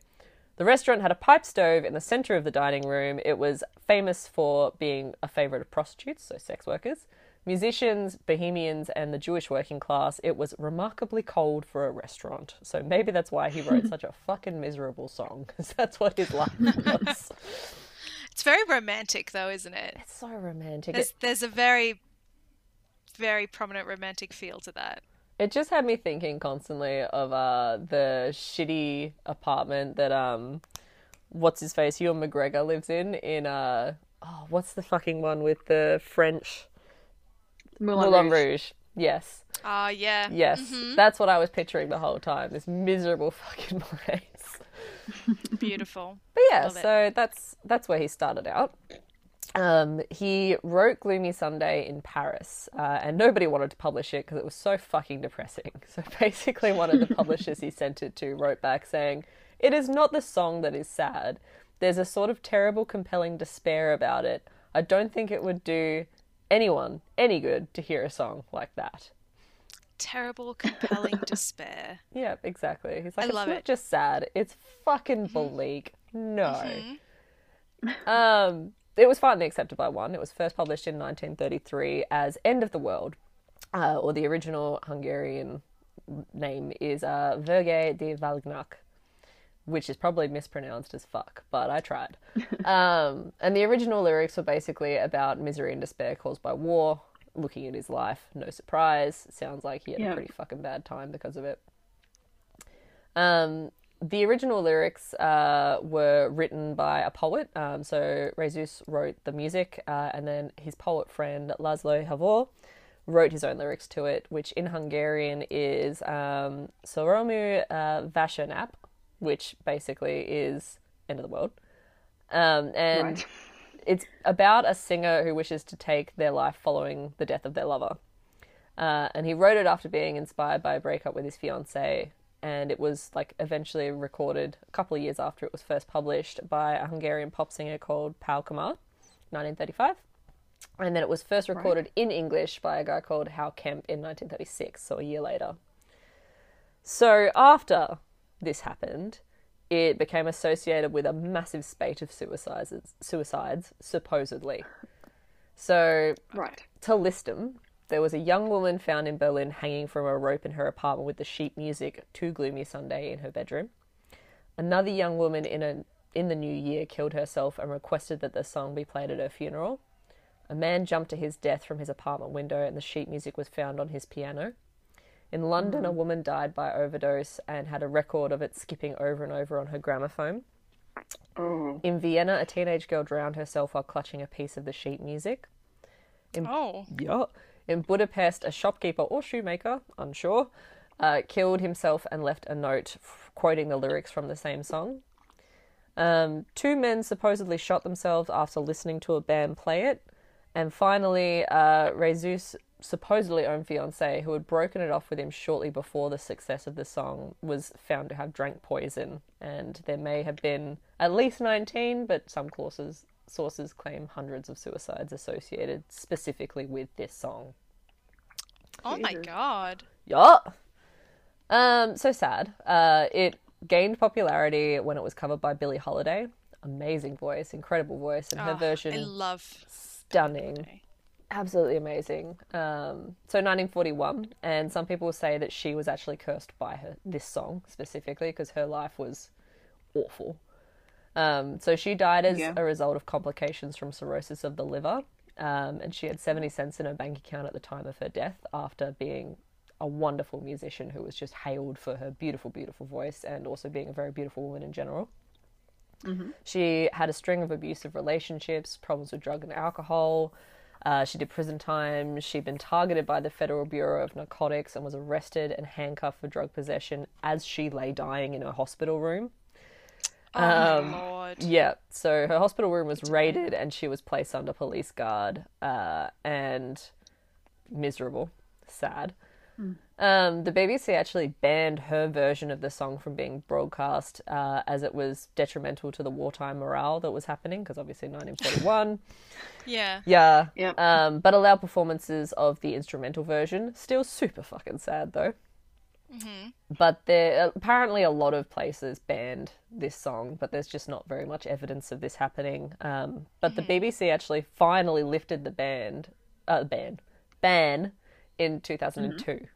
the restaurant had a pipe stove in the center of the dining room. It was famous for being a favorite of prostitutes, so sex workers, musicians, bohemians, and the Jewish working class. It was remarkably cold for a restaurant. So maybe that's why he wrote such a fucking miserable song, because that's what his life was. It's very romantic though, isn't it? it's so romantic. There's It, there's a very very prominent romantic feel to that. it just had me thinking constantly of uh, the shitty apartment that um, what's his face, Ewan McGregor lives in in uh, oh, what's the fucking one with the French Moulin, Moulin Rouge. Rouge. Yes, Ah, yeah. yes, Mm-hmm. that's what I was picturing the whole time. This miserable fucking place. Beautiful. But yeah, Love it. so that's that's where he started out. Um, he wrote Gloomy Sunday in Paris, uh, and nobody wanted to publish it because it was so fucking depressing. So basically, one of the publishers he sent it to wrote back saying, "It is not the song that is sad. There's a sort of terrible, compelling despair about it. I don't think it would do anyone any good to hear a song like that." Terrible, compelling despair. Yeah, exactly. He's like, I it's love not it. Mm-hmm. just sad, it's fucking bleak. No. um, it was finally accepted by one. It was first published in 1933 as End of the World. uh, or the original Hungarian name is uh, Verge de Valgnac, which is probably mispronounced as fuck, but I tried. um, and the original lyrics were basically about misery and despair caused by war. Looking at his life, no surprise. Sounds like he had a pretty fucking bad time because of it. Um, the original lyrics uh, were written by a poet. Um, so Rezus wrote the music, uh, and then his poet friend Laszlo Havor wrote his own lyrics to it, which in Hungarian is um, Soromu uh, which basically is end of the world. Um, and Right. it's about a singer who wishes to take their life following the death of their lover. Uh, and he wrote it after being inspired by a breakup with his fiancee. And it was like eventually recorded a couple of years after it was first published by a Hungarian pop singer called Pau Kamar, 1935. And then it was first recorded in English by a guy called Hal Kemp in 1936, so a year later. So after this happened, it became associated with a massive spate of suicides, suicides supposedly. So Right. to list them, there was a young woman found in Berlin hanging from a rope in her apartment with the sheet music "Too Gloomy Sunday" in her bedroom. Another young woman in a in the new year killed herself and requested that the song be played at her funeral. A man jumped to his death from his apartment window and the sheet music was found on his piano. In London, a woman died by overdose and had a record of it skipping over and over on her gramophone. Oh. In Vienna, a teenage girl drowned herself while clutching a piece of the sheet music. Oh, Yeah. In Budapest, a shopkeeper or shoemaker, unsure, uh, killed himself and left a note f- quoting the lyrics from the same song. Um, two men supposedly shot themselves after listening to a band play it. And finally, uh, Rezus' supposedly own fiance, who had broken it off with him shortly before the success of the song, was found to have drank poison. And there may have been at least 19, but some courses, sources claim hundreds of suicides associated specifically with this song. oh my god. Yeah. Um, so sad. Uh, it gained popularity when it was covered by Billie Holiday. Amazing voice, incredible voice, and her Oh, version I love. stunning, absolutely amazing. Um, so 1941, and some people say that she was actually cursed by her this song specifically because her life was awful. Um, so she died as Yeah. a result of complications from cirrhosis of the liver, um, and she had 70 cents in her bank account at the time of her death after being a wonderful musician who was just hailed for her beautiful, beautiful voice and also being a very beautiful woman in general. She had a string of abusive relationships, problems with drug and alcohol. Uh, she did prison time. She'd been targeted by the Federal Bureau of Narcotics and was arrested and handcuffed for drug possession as she lay dying in her hospital room. Oh Um, my lord. Yeah, so her hospital room was raided and she was placed under police guard uh, and miserable, sad. Um, the BBC actually banned her version of the song from being broadcast uh, as it was detrimental to the wartime morale that was happening because obviously 1941. Yeah. yeah. Yep. Um, but allowed performances of the instrumental version. Still super fucking sad though. But there apparently a lot of places banned this song, but there's just not very much evidence of this happening. Um, but the BBC actually finally lifted the band, uh, ban, ban in 2002.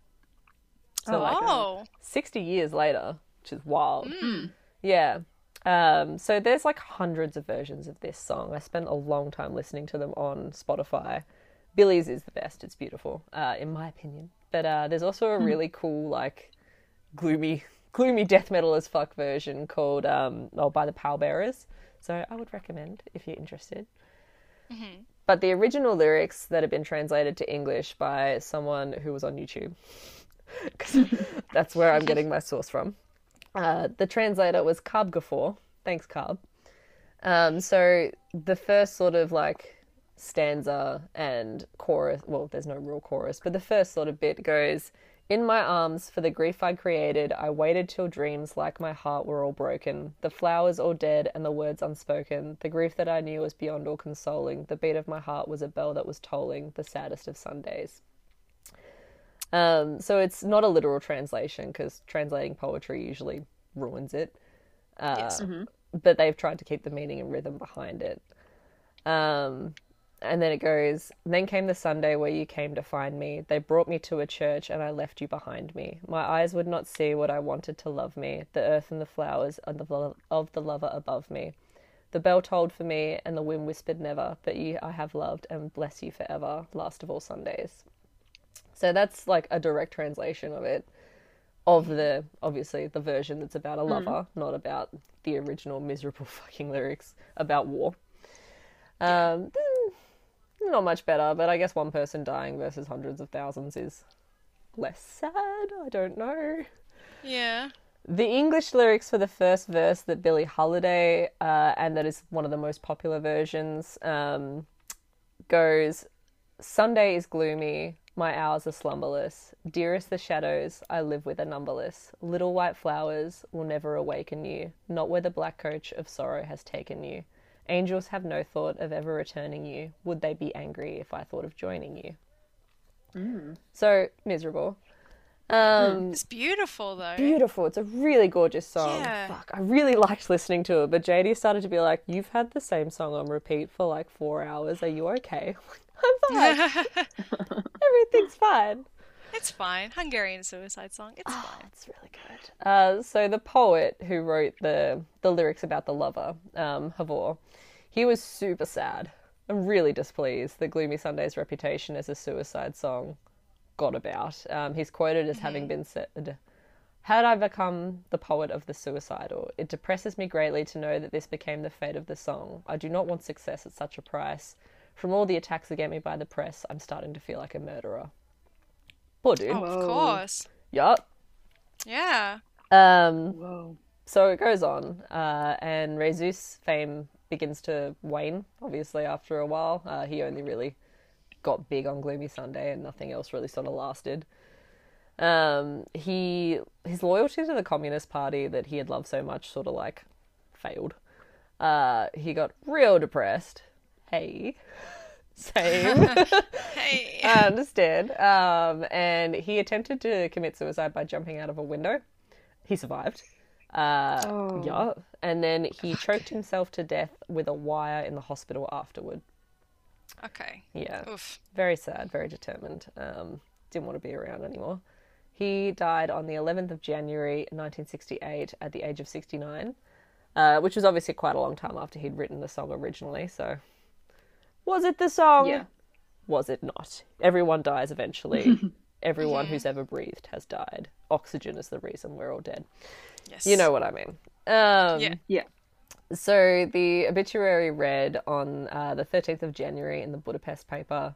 So like Oh. 60 years later, which is wild. Yeah. Um, so there's like hundreds of versions of this song. I spent a long time listening to them on Spotify. Billie's is the best. It's beautiful, uh, in my opinion. But uh, there's also a really cool, like, gloomy, gloomy death metal as fuck version called, um, oh, by the Pallbearers. So I would recommend if you're interested. But the original lyrics that have been translated to English by someone who was on YouTube, because that's where I'm getting my source from. Uh, the translator was Carb Gafor. Thanks, Carb. Um, so the first sort of like stanza and chorus, well, there's no real chorus, but the first sort of bit goes, In my arms, for the grief I created, I waited till dreams like my heart were all broken, the flowers all dead and the words unspoken. The grief that I knew was beyond all consoling. The beat of my heart was a bell that was tolling, the saddest of Sundays. Um, so it's not a literal translation because translating poetry usually ruins it. Uh, Yes. But they've tried to keep the meaning and rhythm behind it. Um, and then it goes, Then came the Sunday where you came to find me. They brought me to a church and I left you behind me. My eyes would not see what I wanted to love me, the earth and the flowers of the, lo- of the lover above me. The bell tolled for me and the wind whispered never, but you I have loved and bless you forever, last of all Sundays. So that's like a direct translation of it, of the obviously the version that's about a lover, not about the original miserable fucking lyrics about war. Um, mm, not much better, but I guess one person dying versus hundreds of thousands is less sad. I don't know. Yeah. The English lyrics for the first verse that Billie Holiday, uh, and that is one of the most popular versions, um, goes Sunday is gloomy, my hours are slumberless. Dearest the shadows, I live with are numberless. Little white flowers will never awaken you, not where the black coach of sorrow has taken you. Angels have no thought of ever returning you. Would they be angry if I thought of joining you? So miserable. Um, It's beautiful though. beautiful. It's a really gorgeous song. Yeah. Fuck, I really liked listening to it. But JD started to be like, "You've had the same song on repeat for like four hours. Are you okay?" I'm fine. Everything's fine. It's fine. Hungarian suicide song. It's fine. It's really good. Uh, so the poet who wrote the the lyrics about the lover, um, Havor, he was super sad and really displeased that Gloomy Sunday's reputation as a suicide song got about. Um, he's quoted as having been said, "Had I become the poet of the suicidal, it depresses me greatly to know that this became the fate of the song. I do not want success at such a price. From all the attacks against me by the press, I'm starting to feel like a murderer." Poor dude. Of course. Yup. Yeah. Um, Whoa. so it goes on, uh, and Jesus' fame begins to wane, obviously, after a while. Uh, he only really got big on Gloomy Sunday, and nothing else really sort of lasted. Um, he his loyalty to the Communist Party that he had loved so much sort of like failed. Uh, he got real depressed. Hey, same. Hey. I understand. Um, and he attempted to commit suicide by jumping out of a window. He survived. Uh, Oh. Yeah. And then he choked himself to death with a wire in the hospital afterward. okay. Yeah. Oof. Very sad, very determined. Um, didn't want to be around anymore. He died on the 11th of January 1968 at the age of 69, uh, which was obviously quite a long time after he'd written the song originally. So, was it the song? Yeah. Was it not? Everyone dies eventually. Everyone who's ever breathed has died. Oxygen is the reason we're all dead. Yes. You know what I mean. Um, Yeah. Yeah. so the obituary read on uh, the 13th of January in the Budapest paper.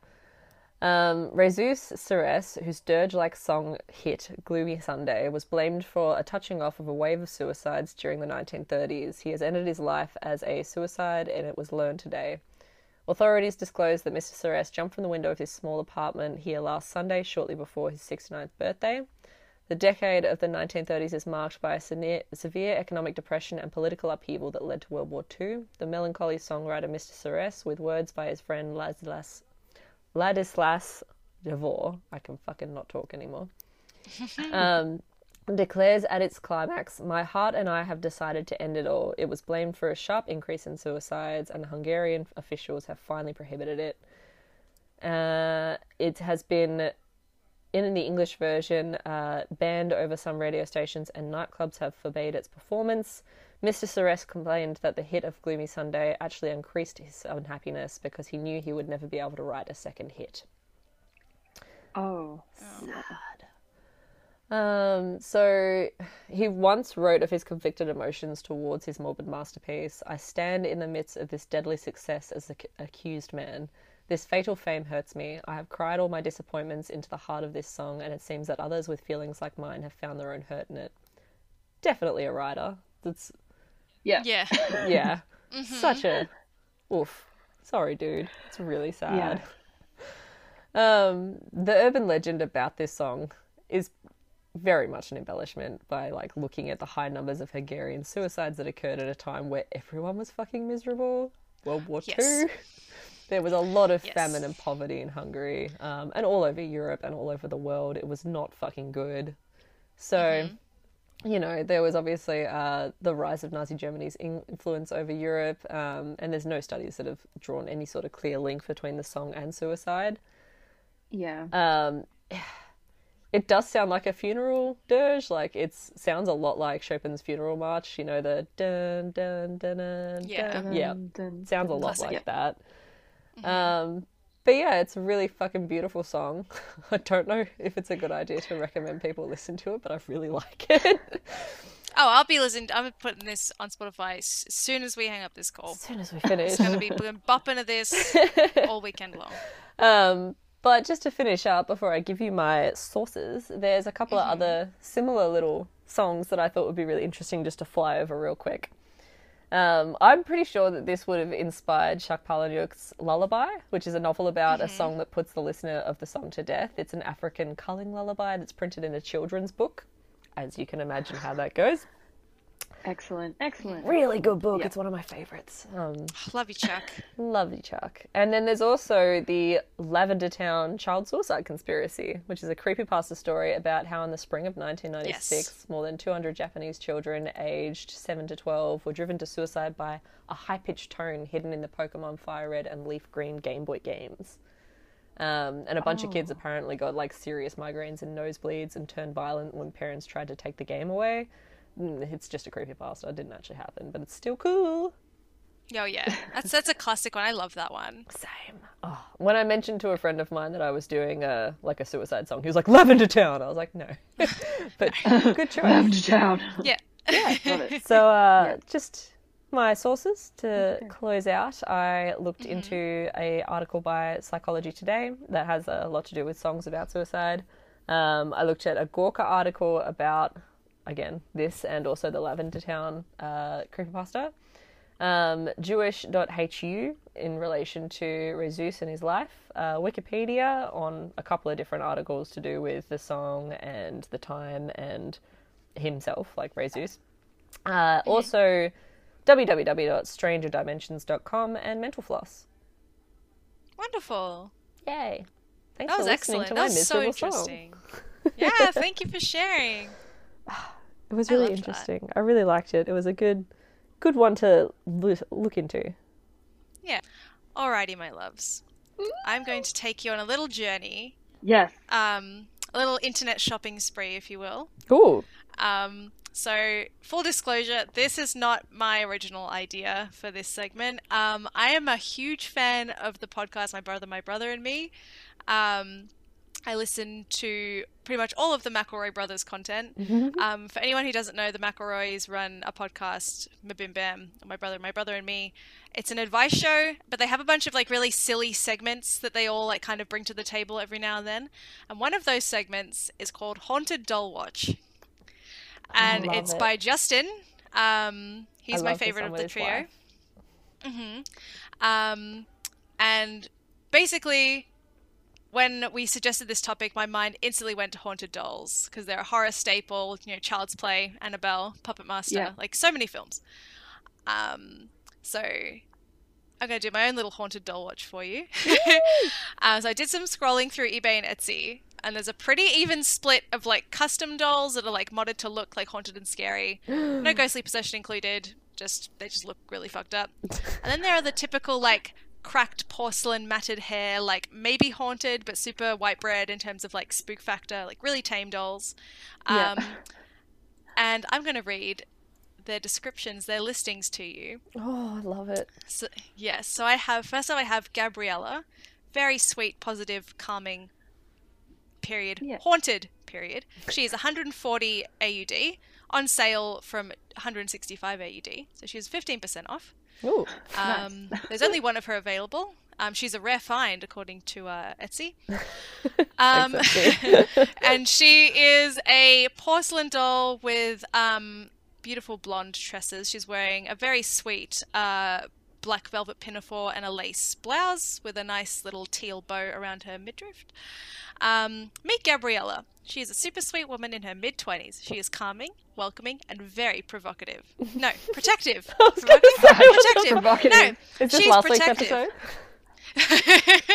Um, Jesus Seress, whose dirge-like song hit "Gloomy Sunday" was blamed for a touching off of a wave of suicides during the 1930s. He has ended his life as a suicide, and it was learned today. Authorities disclosed that Mr. Seress jumped from the window of his small apartment here last Sunday, shortly before his 69th birthday. The decade of the 1930s is marked by a severe economic depression and political upheaval that led to World War II. The melancholy songwriter Mr. Seress, with words by his friend Ladislas, Ladislas Devor, I can fucking not talk anymore, um, declares at its climax, My heart and I have decided to end it all. It was blamed for a sharp increase in suicides, and Hungarian officials have finally prohibited it. Uh, it has been in the English version, uh, banned over some radio stations and nightclubs have forbade its performance. Mr. Seress complained that the hit of Gloomy Sunday actually increased his unhappiness because he knew he would never be able to write a second hit. Oh. Um, so he once wrote of his conflicted emotions towards his morbid masterpiece. I stand in the midst of this deadly success as the c- accused man. This fatal fame hurts me. I have cried all my disappointments into the heart of this song, and it seems that others with feelings like mine have found their own hurt in it. Definitely a writer. That's Yeah. Yeah. yeah, such a oof. Sorry, dude. It's really sad. Um, the urban legend about this song is very much an embellishment by like looking at the high numbers of Hungarian suicides that occurred at a time where everyone was fucking miserable. World War Yes. Two. There was a lot of Yes. famine and poverty in Hungary, um, and all over Europe and all over the world. It was not fucking good. So, you know, there was obviously uh, the rise of Nazi Germany's in- influence over Europe, um, and there's no studies that have drawn any sort of clear link between the song and suicide. Yeah. Um, it does sound like a funeral dirge. Like it sounds a lot like Chopin's funeral march. You know the dun dun dun dun. Yeah. dun. yeah. Dun, dun, Sounds a lot Classic. like that. Um, but yeah, it's a really fucking beautiful song. I don't know if it's a good idea to recommend people listen to it, but I really like it. Oh, I'll be listening. I'm putting this on Spotify as soon as we hang up this call. as soon as we finish. It's gonna be we're bopping to this all weekend long. Um, but just to finish up, before I give you my sources, there's a couple of other similar little songs that I thought would be really interesting just to fly over real quick. Um, I'm pretty sure that this would have inspired Chuck Palahniuk's Lullaby, which is a novel about a song that puts the listener of the song to death. It's an African culling lullaby that's printed in a children's book, as you can imagine how that goes. Excellent. Excellent. Really good book. It's one of my favorites. Um, Love you, Chuck. Lovely Chuck. And then there's also the Lavender Town child suicide conspiracy, which is a creepypasta story about how in the spring of 1996, Yes. more than 200 Japanese children aged 7 to 12 were driven to suicide by a high pitched tone hidden in the Pokemon Fire Red and Leaf Green Game Boy games. Um, and a bunch of kids apparently got like serious migraines and nosebleeds and turned violent when parents tried to take the game away. Mm, It's just a creepypasta. It didn't actually happen, but it's still cool. Oh yeah, that's that's a classic one. I love that one. Same. Oh, when I mentioned to a friend of mine that I was doing a like a suicide song, he was like Lavender Town. I was like, no, but good choice. Lavender Town. Yeah. Love it. So, uh, just my sources to close out. I looked into a article by Psychology Today that has a lot to do with songs about suicide. Um, I looked at a Gawker article about again this and also the Lavender Town uh, creepypasta. Um, Jewish.hu in relation to Rezus and his life. Uh, Wikipedia on a couple of different articles to do with the song and the time and himself, like Rezus. Uh, also, www.strangerdimensions.com and Mental Floss. Wonderful. Yay! Thanks That for was excellent. That was so interesting. yeah, thank you for sharing. It was I really that. interesting. I really liked it. It was a good, good one to look into. Yeah. Alrighty, my loves. I'm going to take you on a little journey, Yes. um, a little internet shopping spree, if you will. Ooh, Um, so, full disclosure, this is not my original idea for this segment. Um, I am a huge fan of the podcast My Brother, My Brother and Me. Um, I listen to pretty much all of the McElroy brothers content. Um, for anyone who doesn't know, the McElroys run a podcast, Mabim Bam, My Brother, My Brother and Me. It's an advice show, but they have a bunch of like really silly segments that they all like kind of bring to the table every now and then. And one of those segments is called Haunted Doll Watch and it's it. by Justin. Um, he's my favorite of the trio. wife. hmm Um, and basically, when we suggested this topic, my mind instantly went to haunted dolls because they're a horror staple. You know, Child's Play, Annabelle, Puppet Master, Yeah. like so many films. Um, so I'm going to do my own little haunted doll watch for you. uh, so I did some scrolling through eBay and Etsy, and there's a pretty even split of like custom dolls that are like modded to look like haunted and scary. no ghostly possession included. Just they just look really fucked up. And then there are the typical like cracked porcelain matted hair, like maybe haunted but super white bread in terms of like spook factor, like really tame dolls. Yeah. Um, and I'm going to read their descriptions, their listings to you. oh, I love it. So, yes, so I have first up I have Gabriella, very sweet, positive, calming. Period. Yeah. Haunted. Period. She is 140 AUD on sale from 165 AUD, so she's 15% off. Ooh, Um, there's only one of her available. Um, she's a rare find, according to uh, Etsy. Um, and she is a porcelain doll with um, beautiful blonde tresses. She's wearing a very sweet uh, black velvet pinafore and a lace blouse with a nice little teal bow around her midriff. Um, meet Gabriella. She is a super sweet woman in her mid 20s. She is calming, welcoming, and very provocative. No, protective. Provocative? protective. Provocative. No, is this she's last week's protective. episode?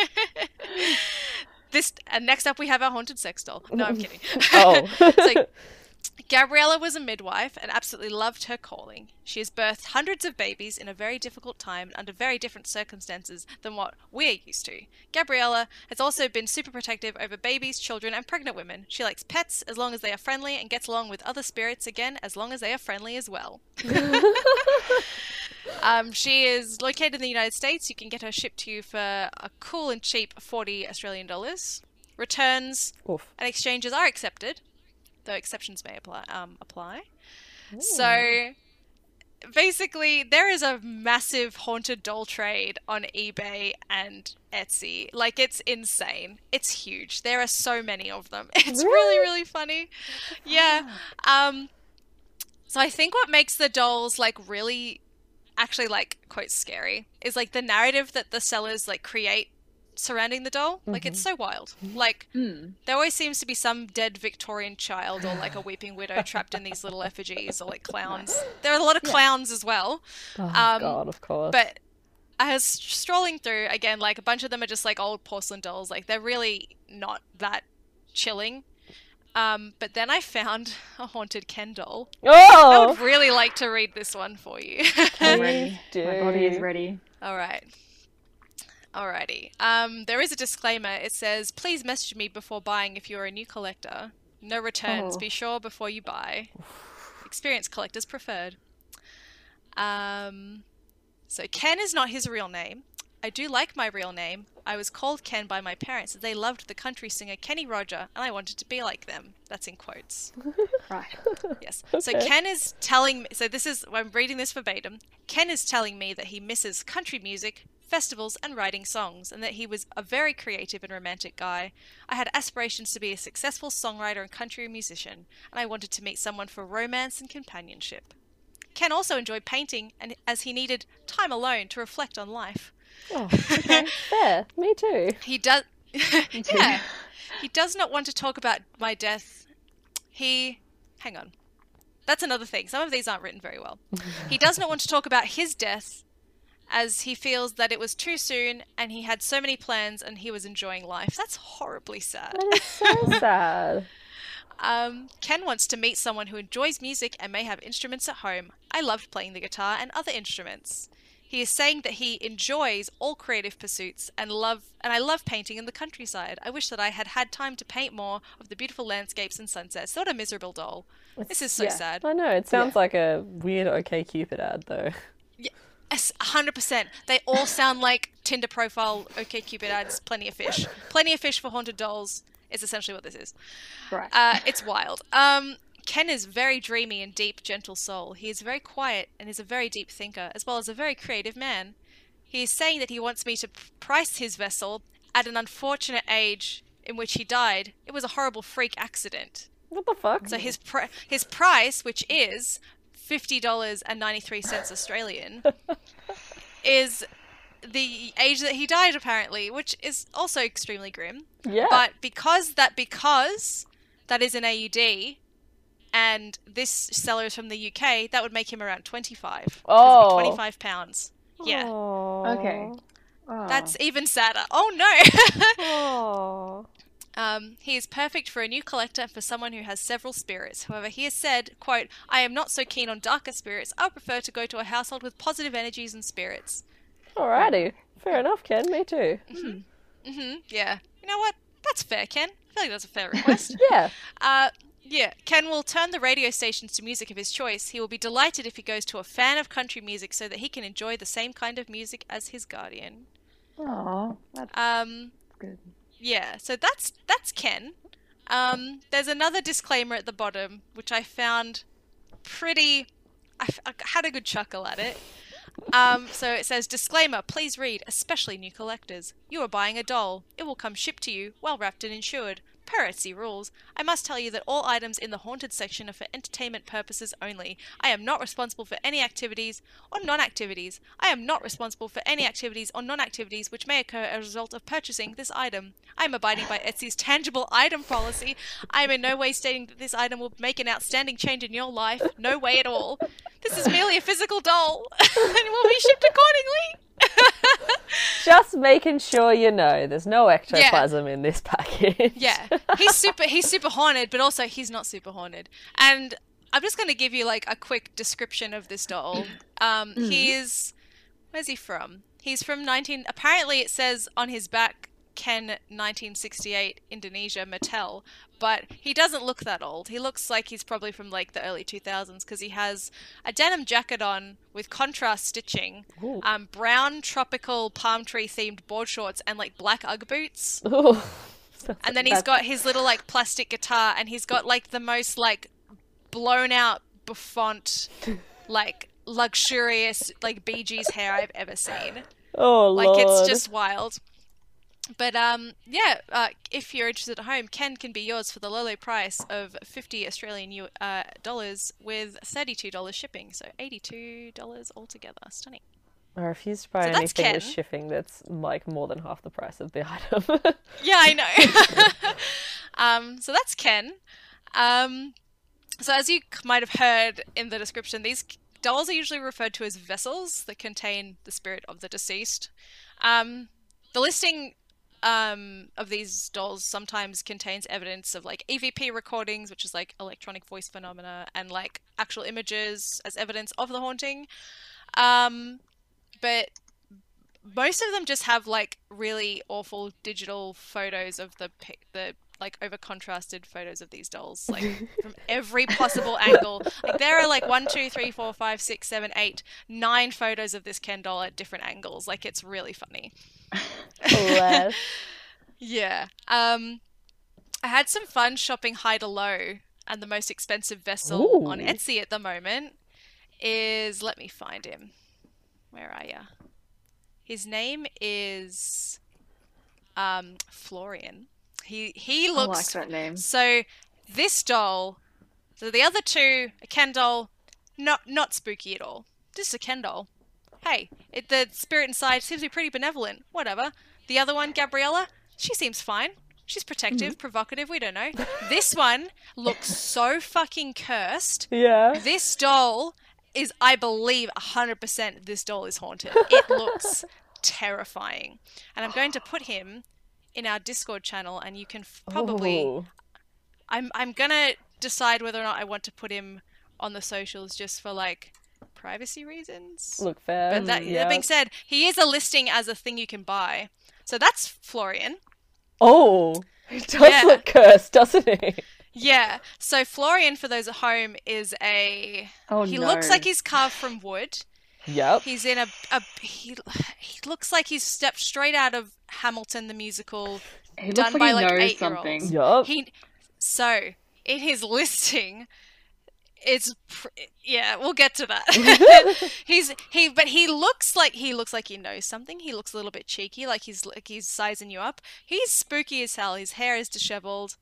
this and next up we have our haunted sex doll. No, I'm kidding. Oh. so, Gabriella was a midwife and absolutely loved her calling. She has birthed hundreds of babies in a very difficult time and under very different circumstances than what we're used to. Gabriella has also been super protective over babies, children, and pregnant women. She likes pets as long as they are friendly and gets along with other spirits again as long as they are friendly as well. um, she is located in the United States. You can get her shipped to you for a cool and cheap 40 Australian dollars. Returns Oof. and exchanges are accepted, though exceptions may apply. Um, apply. So basically, there is a massive haunted doll trade on eBay and Etsy. Like it's insane. It's huge. There are so many of them. It's really really funny. Yeah. Um. So I think what makes the dolls like really, actually like quite scary is like the narrative that the sellers like create surrounding the doll. Like it's so wild. Like Hmm. there always seems to be some dead Victorian child or like a weeping widow trapped in these little effigies or like clowns. There are a lot of clowns as well. Oh, Um, God, of course. But I was strolling through again, like a bunch of them are just like old porcelain dolls. Like they're really not that chilling. Um, but then I found a haunted Ken doll. Oh! I oh, would really like to read this one for you. I'm ready. do. My body is ready. All right. Alrighty. Um, there is a disclaimer. It says, "Please message me before buying if you are a new collector. No returns. Oh. Be sure before you buy. Experienced collectors preferred." Um, so Ken is not his real name. I do like my real name. I was called Ken by my parents as they loved the country singer Kenny Roger, and I wanted to be like them. That's in quotes. Right. Yes. So Ken is telling me. So this is. I'm reading this verbatim. Ken is telling me that he misses country music, festivals, and writing songs, and that he was a very creative and romantic guy. I had aspirations to be a successful songwriter and country musician, and I wanted to meet someone for romance and companionship. Ken also enjoyed painting, and as he needed time alone to reflect on life. Oh, okay. Fair. Me too. He does. yeah. He does not want to talk about my death. He. Hang on. That's another thing. Some of these aren't written very well. He does not want to talk about his death as he feels that it was too soon and he had so many plans and he was enjoying life. That's horribly sad. That is so sad. Um, Ken wants to meet someone who enjoys music and may have instruments at home. I loved playing the guitar and other instruments. He is saying that he enjoys all creative pursuits and love and I love painting in the countryside. I wish that I had had time to paint more of the beautiful landscapes and sunsets. What a miserable doll. This is so yeah. sad. I know. It sounds like a weird OK Cupid ad, though. Yes, 100%. They all sound like Tinder profile OK Cupid ads, plenty of fish. Plenty of fish for haunted dolls is essentially what this is. Right. Uh, it's wild. Um, Ken is very dreamy and deep, gentle soul. He is very quiet and is a very deep thinker, as well as a very creative man. He is saying that he wants me to price his vessel at an unfortunate age in which he died. It was a horrible freak accident. What the fuck? So his pr- his price, which is fifty dollars and ninety three cents Australian, is the age that he died apparently, which is also extremely grim. yeah. But because that because that is an AUD and this seller is from the UK, that would make him around 25. Oh. 25 pounds. Yeah. Oh. Okay. Oh. That's even sadder. Oh no. Oh. Um, he is perfect for a new collector and for someone who has several spirits. However, he has said, quote, I am not so keen on darker spirits. I would prefer to go to a household with positive energies and spirits. Alrighty. Fair enough, Ken. Me too. Mm-hmm. Yeah. You know what? That's fair, Ken. I feel like that's a fair request. Yeah. Uh, yeah, Ken will turn the radio stations to music of his choice. He will be delighted if he goes to a fan of country music so that he can enjoy the same kind of music as his guardian. Aw, that's Um, good. Yeah, so that's that's Ken. Um, there's another disclaimer at the bottom which I found pretty. I, had a good chuckle at it. Um, so it says disclaimer: Please read, especially new collectors. You are buying a doll. It will come shipped to you, well wrapped and insured. Per Etsy rules, I must tell you that all items in the haunted section are for entertainment purposes only. I am not responsible for any activities or non-activities. I am not responsible for any activities or non-activities which may occur as a result of purchasing this item. I am abiding by Etsy's tangible item policy. I am in no way stating that this item will make an outstanding change in your life. No way at all. This is merely a physical doll and will be shipped accordingly. Just making sure you know there's no ectoplasm in this package. Yeah, he's super. He's super haunted, but also he's not super haunted. And I'm just going to give you like a quick description of this doll. Um, He's where's he from? He's from 19. Apparently, it says on his back Ken 1968 Indonesia Mattel, but he doesn't look that old. He looks like he's probably from like the early 2000s because he has a denim jacket on with contrast stitching, um, brown tropical palm tree themed board shorts, and like black UGG boots. Ooh. And then he's got his little like plastic guitar, and he's got like the most like blown out bouffant, like luxurious like Bee Gees hair I've ever seen. oh Like lord. it's just wild. But um, yeah. Uh, if you're interested at home, Ken can be yours for the low low price of fifty Australian U- uh, dollars with thirty-two dollars shipping, so eighty-two dollars altogether. Stunning. I refuse to buy So anything with shipping that's like more than half the price of the item. Yeah, I know. um, so that's Ken. Um, so as you might have heard in the description, these dolls are usually referred to as vessels that contain the spirit of the deceased. Um, the listing um, of these dolls sometimes contains evidence of like EVP recordings, which is like electronic voice phenomena, and like actual images as evidence of the haunting. Um, but most of them just have like really awful digital photos of the the like over contrasted photos of these dolls like from every possible angle. Like there are like one two three four five six seven eight nine photos of this ken doll at different angles. Like it's really funny. Yeah. Um i had some fun shopping high to low and the most expensive vessel on etsy at the moment is let me find him. Where are you? his name is um florian he he I like looks that name. so this doll, so the other two, a Ken doll, not not spooky at all. Just a Ken doll. Hey, it, the spirit inside seems to be pretty benevolent. Whatever. The other one, Gabriella, she seems fine. She's protective, mm-hmm. provocative. We don't know. This one looks so fucking cursed. yeah. This doll is, I believe, 100% this doll is haunted. It looks terrifying. And I'm going to put him in our Discord channel, and you can f- probably. Ooh. I'm I'm gonna decide whether or not I want to put him on the socials just for like privacy reasons. look fair. but that, yeah. that being said, he is a listing as a thing you can buy. So that's Florian. Oh, he does Yeah. look cursed, doesn't he? Yeah. So Florian, for those at home, is a. Oh he no. looks like he's carved from wood. Yep. He's in a, a he, he looks like he's stepped straight out of Hamilton the musical. He done looks like by, he like, knows eight-year-olds. something. Yup. He so in his listing, it's pr- yeah. We'll get to that. he's he, but he looks like he looks like he knows something. He looks a little bit cheeky, like he's like he's sizing you up. He's spooky as hell. His hair is disheveled.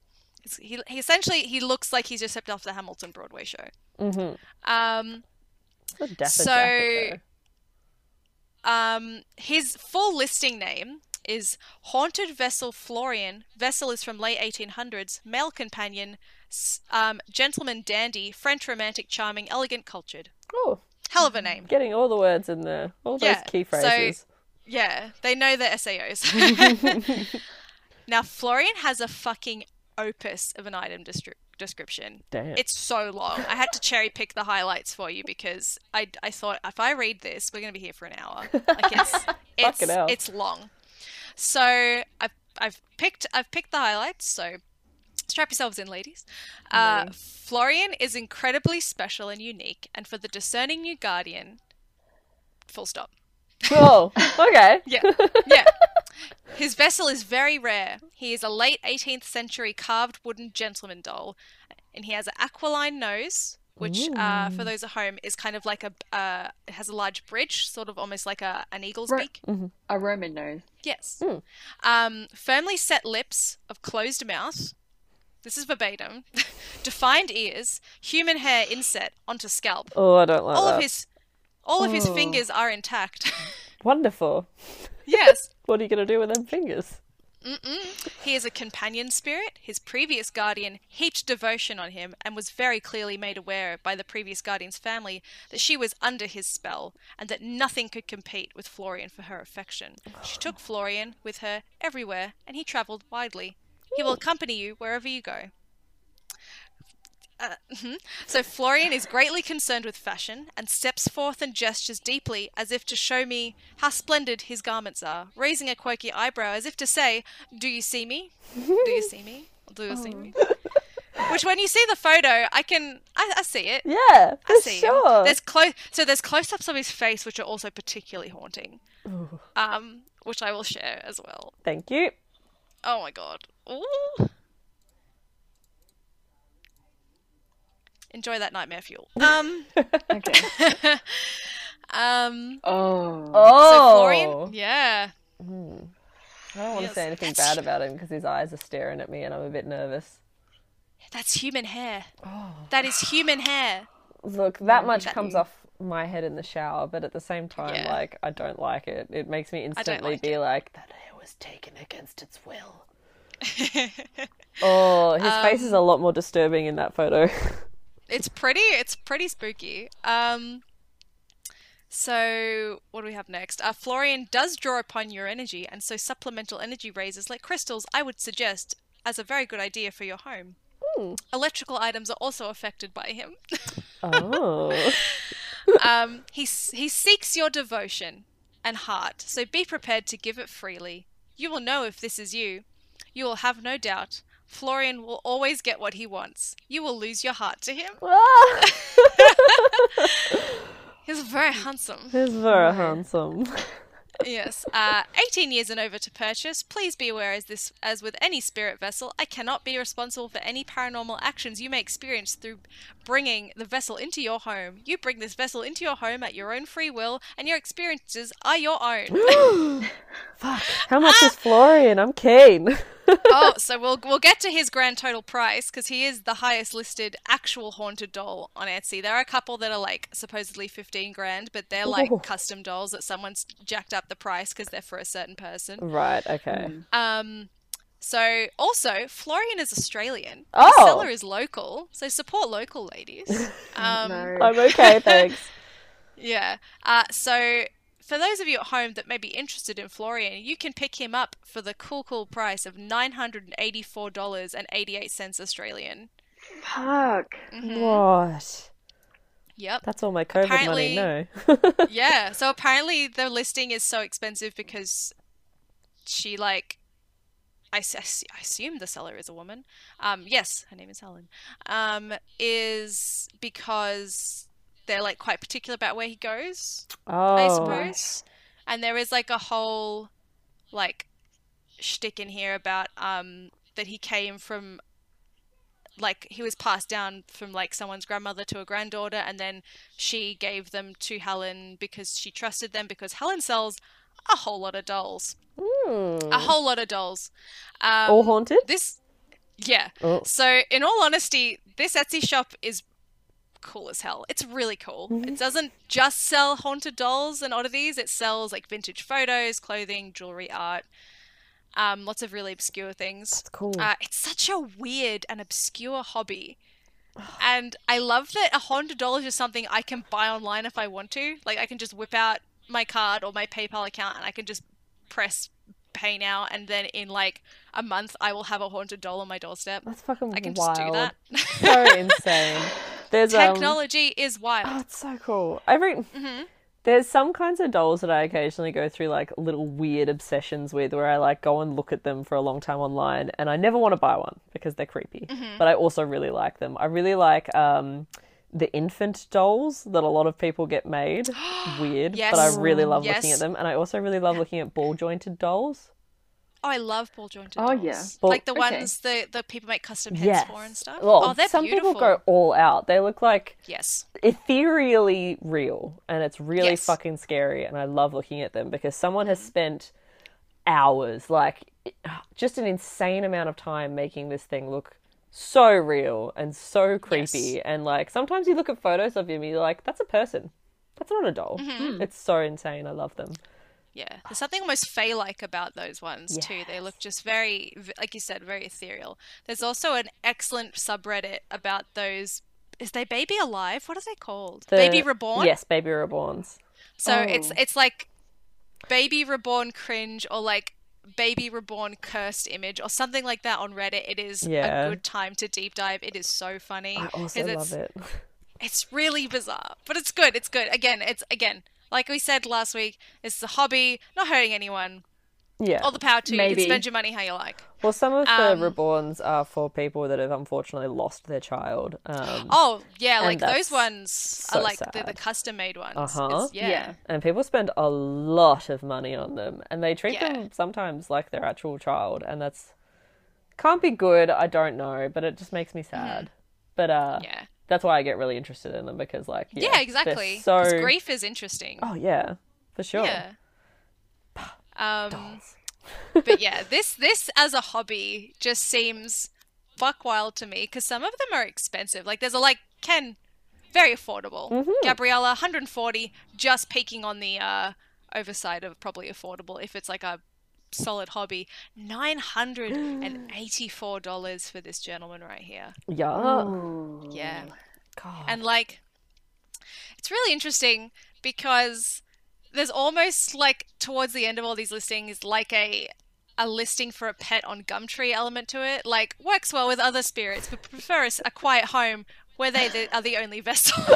He, he essentially he looks like he's just stepped off the Hamilton Broadway show. Mm-hmm. Um, The dapper So- Um, his full listing name is Haunted Vessel Florian. Vessel is from late 1800s. Male companion, um, gentleman dandy, French romantic, charming, elegant, cultured. Oh, Hell of a name. getting all the words in there. All those Yeah, key so- phrases. Yeah, they know their SEOs. now, Florian has a fucking opus of an item description. Damn. It's so long. I had to cherry pick the highlights for you because I, I thought if I read this, we're going to be here for an hour. Like it's it's, it's long. So I've I've picked I've picked the highlights. So strap yourselves in, ladies. Uh, Florian is incredibly special and unique, and for the discerning new guardian. Full stop. oh, okay. Yeah, yeah. His vessel is very rare. He is a late 18th century carved wooden gentleman doll, and he has an aquiline nose, which, uh, for those at home, is kind of like a. Uh, it has a large bridge, sort of almost like a an eagle's Ro- beak. A Roman nose. Yes. Hmm. Um, firmly set lips of closed mouth. This is verbatim. Defined ears, human hair inset onto scalp. Oh, I don't like all that. of his, all of his Oh. fingers are intact. Wonderful. yes. What are you gonna do with them fingers? He is a companion spirit. His previous guardian heaped devotion on him and was very clearly made aware by the previous guardian's family that she was under his spell and that nothing could compete with Florian for her affection. She oh. took Florian with her everywhere and he travelled widely. He will accompany you wherever you go. Uh, mhm. so Florian is greatly concerned with fashion and steps forth and gestures deeply as if to show me how splendid his garments are, raising a quirky eyebrow as if to say, "Do you see me? Do you see me? Do you see me?" Which, when you see the photo, I can I, I see it. Yeah, I see him. There's close, so there's close-ups of his face, which are also particularly haunting. Um, which I will share as well. Thank you. Oh my god. Ooh. Enjoy that nightmare fuel. Um, Okay. um, Oh. so Oh, Florian, yeah. I don't want to say anything that's- bad about him because his eyes are staring at me and I'm a bit nervous. That's human hair. Oh. That is human hair. Look, that much that- comes off my head in the shower, but at the same time, Yeah. like, I don't like it. It makes me instantly like be like, that hair was taken against its will. oh, his face Um, is a lot more disturbing in that photo. It's pretty. It's pretty spooky. Um. So what do we have next? Uh, Florian does draw upon your energy, and so supplemental energy raises like crystals, I would suggest as a very good idea for your home. Electrical items are also affected by him. oh. um, he he seeks your devotion and heart, so be prepared to give it freely. You will know if this is you. You will have no doubt. Florian will always get what he wants. You will lose your heart to him. He's very handsome. He's very handsome. yes. Uh, 18 years and over to purchase. Please be aware, as this, as with any spirit vessel, I cannot be responsible for any paranormal actions you may experience through bringing the vessel into your home. You bring this vessel into your home at your own free will, and your experiences are your own. Fuck. How much is Florian? I'm keen. Oh, so we'll we'll get to his grand total price because he is the highest listed actual haunted doll on Etsy. There are a couple that are like supposedly 15 grand, but they're like Ooh. custom dolls that someone's jacked up the price because they're for a certain person. right, okay. Um, so also Florian is Australian. Oh. The seller is local, so support local, ladies. Um, no. I'm okay, thanks. yeah. Uh, so for those of you at home that may be interested in Florian, you can pick him up for the cool, cool price of nine hundred and eighty-four dollars and eighty-eight cents Australian. Fuck. What? Yep. That's all my COVID Apparently- money. No. yeah. So apparently the listing is so expensive because she like. I assume the seller is a woman. Um, yes, her name is Helen. Um, is because they're like quite particular about where he goes. oh. I suppose. And there is like a whole like shtick in here about um that he came from like he was passed down from like someone's grandmother to a granddaughter and then she gave them to Helen because she trusted them because Helen sells a whole lot of dolls. Hmm. A whole lot of dolls. Um, All haunted? this yeah. Oh. So in all honesty, this Etsy shop is cool as hell. It's really cool. Mm-hmm. It doesn't just sell haunted dolls and oddities. It sells like vintage photos, clothing, jewelry, art, um, lots of really obscure things. That's cool. Uh, it's such a weird and obscure hobby. And I love that a haunted doll is just something I can buy online if I want to. Like I can just whip out my card or my PayPal account and I can just press pay now and then in like a month I will have a haunted doll on my doorstep. That's fucking I can wild. just do that. so insane. There's um, Technology is wild. Oh, it's so cool. Every Mm-hmm. there's some kinds of dolls that I occasionally go through like little weird obsessions with, where I like go and look at them for a long time online, and I never want to buy one because they're creepy. Mm-hmm. But I also really like them. I really like um, the infant dolls that a lot of people get made. weird, but I really love looking at them, and I also really love looking at ball jointed dolls. Oh, I love ball jointed Oh, dolls. yeah. Ball- like the Okay. ones that the people make custom heads Yes. for and stuff. Well, oh, they're some beautiful. people go all out. They look like Yes. ethereally real and it's really Yes. fucking scary and I love looking at them because someone has mm-hmm. spent hours like just an insane amount of time making this thing look so real and so creepy Yes. and like sometimes you look at photos of him and you're like that's a person that's not a doll Mm-hmm. it's so insane I love them Yeah, there's something almost fey-like about those ones too. They look just very, like you said, very ethereal. There's also an excellent subreddit about those. Is they baby alive? What are they called? The- baby reborn. Yes, baby reborns. So it's Oh. it's like baby reborn cringe or like baby reborn cursed image or something like that on Reddit. It is Yeah. a good time to deep dive. It is so funny. I also love it. It's really bizarre, but it's good. It's good. Again, it's again like we said last week. It's a hobby, not hurting anyone. Yeah. All the power to you. You can spend your money how you like. Well, some of the Um, reborns are for people that have unfortunately lost their child. Um, Oh yeah, like those ones so are like the, the custom made ones. Uh-huh. Yeah. Yeah. And people spend a lot of money on them, and they treat Yeah. them sometimes like their actual child, and that's can't be good. I don't know, but it just makes me sad. But uh, Mm-hmm. Yeah. that's why I get really interested in them because, like, yeah, Yeah, exactly. So grief is interesting. oh yeah, for sure. Yeah. Um, but yeah, this this as a hobby just seems fuck wild to me because some of them are expensive. Like there's a like Ken, very affordable. Mm-hmm. Gabriella, 140, just peaking on the uh, overside of probably affordable if it's like a solid hobby. Nine hundred and eighty-four dollars for this gentleman right here. Yeah. Yeah. God. And like, it's really interesting because there's almost like towards the end of all these listings, like a a listing for a pet on Gumtree element to it. Like works well with other spirits, but prefers a quiet home where they the, are the only vessel.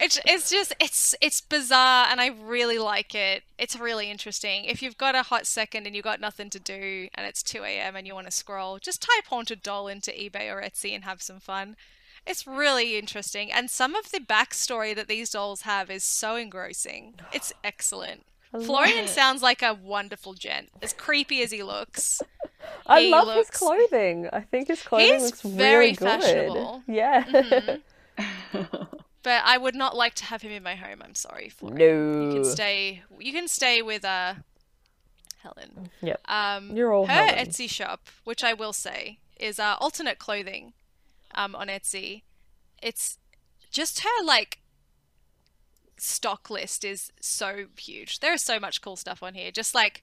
it's it's just it's it's bizarre, and I really like it. It's really interesting. If you've got a hot second and you've got nothing to do, and it's two a.m. and you want to scroll, just type haunted doll into eBay or Etsy and have some fun. It's really interesting, and some of the backstory that these dolls have is so engrossing. It's excellent. Florian sounds like a wonderful gent, as creepy as he looks. I he love his clothing. I think his clothing He's looks very really good. fashionable. Yeah. But I would not like to have him in my home. I'm sorry, Florian. no. You can stay. You can stay with uh, Helen. Yep. Um, You're all her Helen. Etsy shop, which I will say is uh, alternate clothing, um, on Etsy. It's just her like stock list is so huge. There is so much cool stuff on here. Just like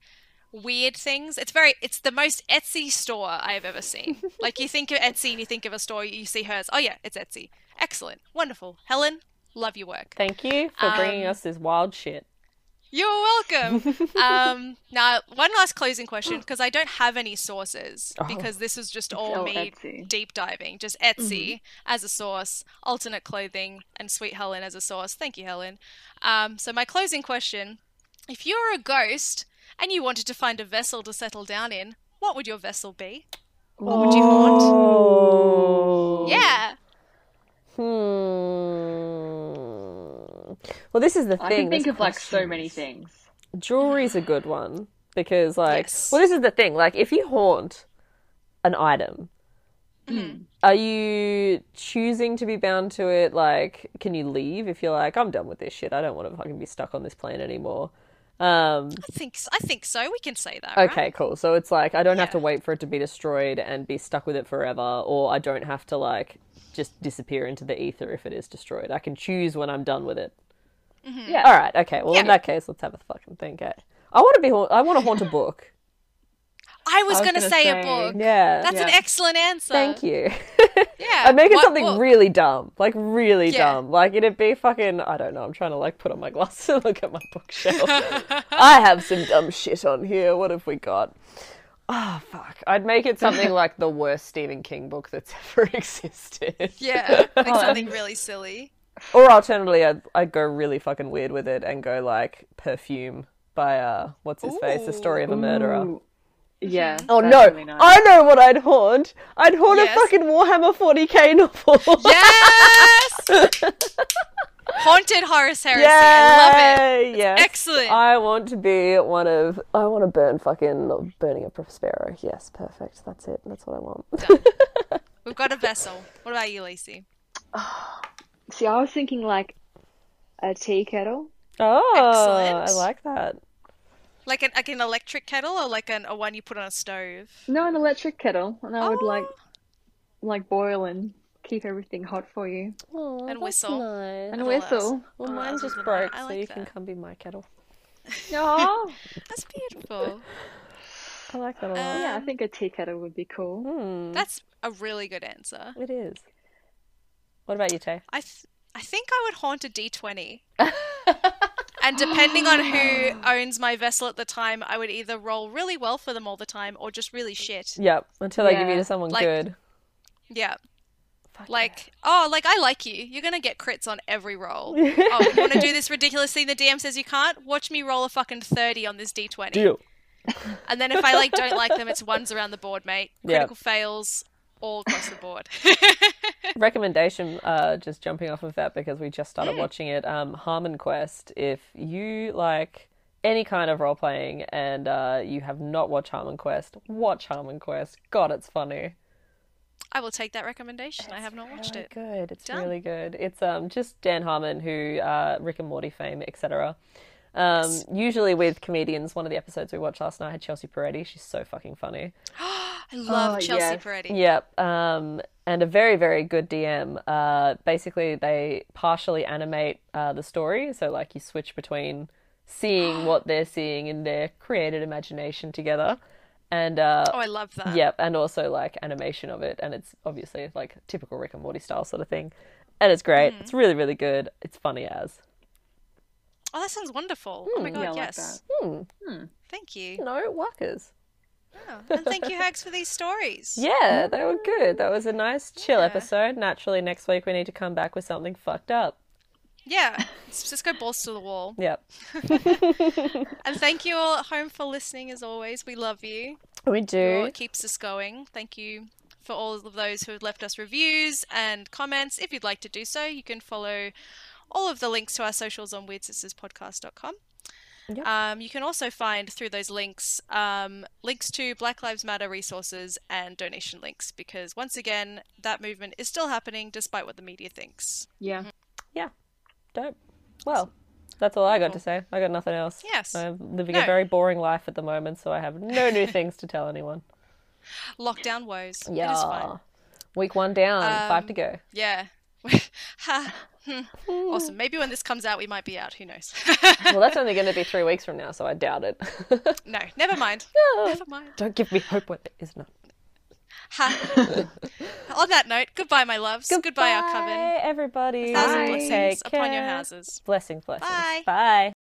weird things. It's very. It's the most Etsy store I have ever seen. like you think of Etsy and you think of a store, you see hers. Oh yeah, it's Etsy. Excellent, wonderful. Helen, love your work. Thank you for bringing Um, us this wild shit. You're welcome. um, now, one last closing question because I don't have any sources Oh. because this is just all all me Etsy. deep diving. Just Etsy as a source, alternate clothing, and Sweet Helen as a source. Thank you, Helen. Um, so my closing question: If you were a ghost and you wanted to find a vessel to settle down in, what would your vessel be? What would you haunt? Oh. Yeah. Hmm. Well, this is the I thing. I can think there's of like so many questions. things. Jewelry's a good one because, like, Yes. well, this is the thing. Like, if you haunt an item, Mm-hmm. are you choosing to be bound to it? Like, can you leave if you're like, I'm done with this shit. I don't want to fucking be stuck on this plane anymore. Um, I think I think so. We can say that. right? okay, cool. So it's like I don't have to wait for it to be destroyed and be stuck with it forever, or I don't have to like just disappear into the ether if it is destroyed. I can choose when I'm done with it. Yeah. All right. Okay. Well, in that case, let's have a fucking think. Eh? I want to be. haunt- I want to haunt a book. I was, was gonna, gonna say, a book. Yeah. That's an excellent answer. Thank you. Yeah. I'd make it something book? really dumb, like really Yeah. dumb. Like it'd be fucking. I don't know. I'm trying to like put on my glasses and look at my bookshelf. I have some dumb shit on here. What have we got? Oh fuck! I'd make it something like the worst Stephen King book that's ever existed. Yeah, like something really silly. Or alternatively, I'd, I'd go really fucking weird with it and go like Perfume by uh, what's his face, the story of a murderer. Ooh. Yeah. Oh no! really nice. I know what I'd haunt. I'd haunt Yes. a fucking Warhammer 40k novel. Yes! Haunted Horus Heresy. I love it. Yay! Yes. excellent. I want to be one of. I want to burn fucking burning a Prospero. Yes, perfect. That's it. That's what I want. We've got a vessel. What about you, Lacey? See, I was thinking like a tea kettle. Oh, Excellent. I like that. Like an like an electric kettle or like an, a one you put on a stove? No, an electric kettle, and I would like Oh. like boil and keep everything hot for you. Oh, And that's whistle. Nice. And What whistle. Well, Oh, mine just broke, nice. I so like you can come be my kettle. Oh, That's beautiful. I like that a lot. yeah, I Um, think a tea kettle would be cool. Hmm, That's a really good answer. it is. What about you, Tay? I th- I think I would haunt a D20. and depending on who owns my vessel at the time, I would either roll really well for them all the time or just really shit. Yep, until I give you to someone like- good. Yeah. Fuck Like, oh, like I like you. You're gonna get crits on every roll. oh, you want to do this ridiculous thing the DM says you can't? Watch me roll a fucking thirty on this D20. Deal. And then if I like don't like them, it's ones around the board, mate. Yeah. Critical fails all across the board. recommendation uh just jumping off of that because we just started watching it. Um harmon quest if you like any kind of role playing and uh you have not watched harmon quest watch harmon quest. God it's funny. I will take that recommendation. I have not watched it. good. It's Done. really good. It's um just dan harmon who uh rick and morty fame etc um usually with comedians one of the episodes we watched last night had chelsea peretti she's so fucking funny I love Oh, Chelsea yes. Peretti. Yep. Um, and a very, very good DM. Uh, basically, they partially animate uh, the story. So, like, you switch between seeing what they're seeing in their created imagination together. And, uh, Oh, I love that. yep. And also, like, animation of it. And it's obviously like typical Rick and Morty style sort of thing. And it's great. Mm-hmm. It's really, really good. It's funny as. Oh, that sounds wonderful. oh my god, Yeah, I like yes. Hmm. Thank you. No, workers. Oh, and thank you, Hags, for these stories. Yeah, they were good. That was a nice chill Yeah. episode. Naturally, next week we need to come back with something fucked up. Yeah. Just go balls to the wall. Yep. And thank you all at home for listening as always. We love you. We You're do. what keeps us going. Thank you for all of those who have left us reviews and comments. If you'd like to do so, you can follow all of the links to our socials on wyrd.sisterspodcast.com. Yep. Um, you can also find through those links um, links to Black Lives Matter resources and donation links because once again, that movement is still happening despite what the media thinks. Yeah. Yeah, dope. Well, that's all I got to say. I got nothing else. Yes. I'm living No. a very boring life at the moment, so I have no new things to tell anyone. Lockdown woes. Yeah. Week one down, five Um, to go. Yeah. Ha. Hmm. awesome. Maybe when this comes out, we might be out. Who knows? Well, that's only going to be three weeks from now, so I doubt it. no, never mind. Never mind. Don't give me hope when there is none. Ha. On that note, goodbye, my loves. Goodbye, our coven. everybody. Thousand Bye. blessings Take upon your houses. Blessings, blessings. Bye. Bye.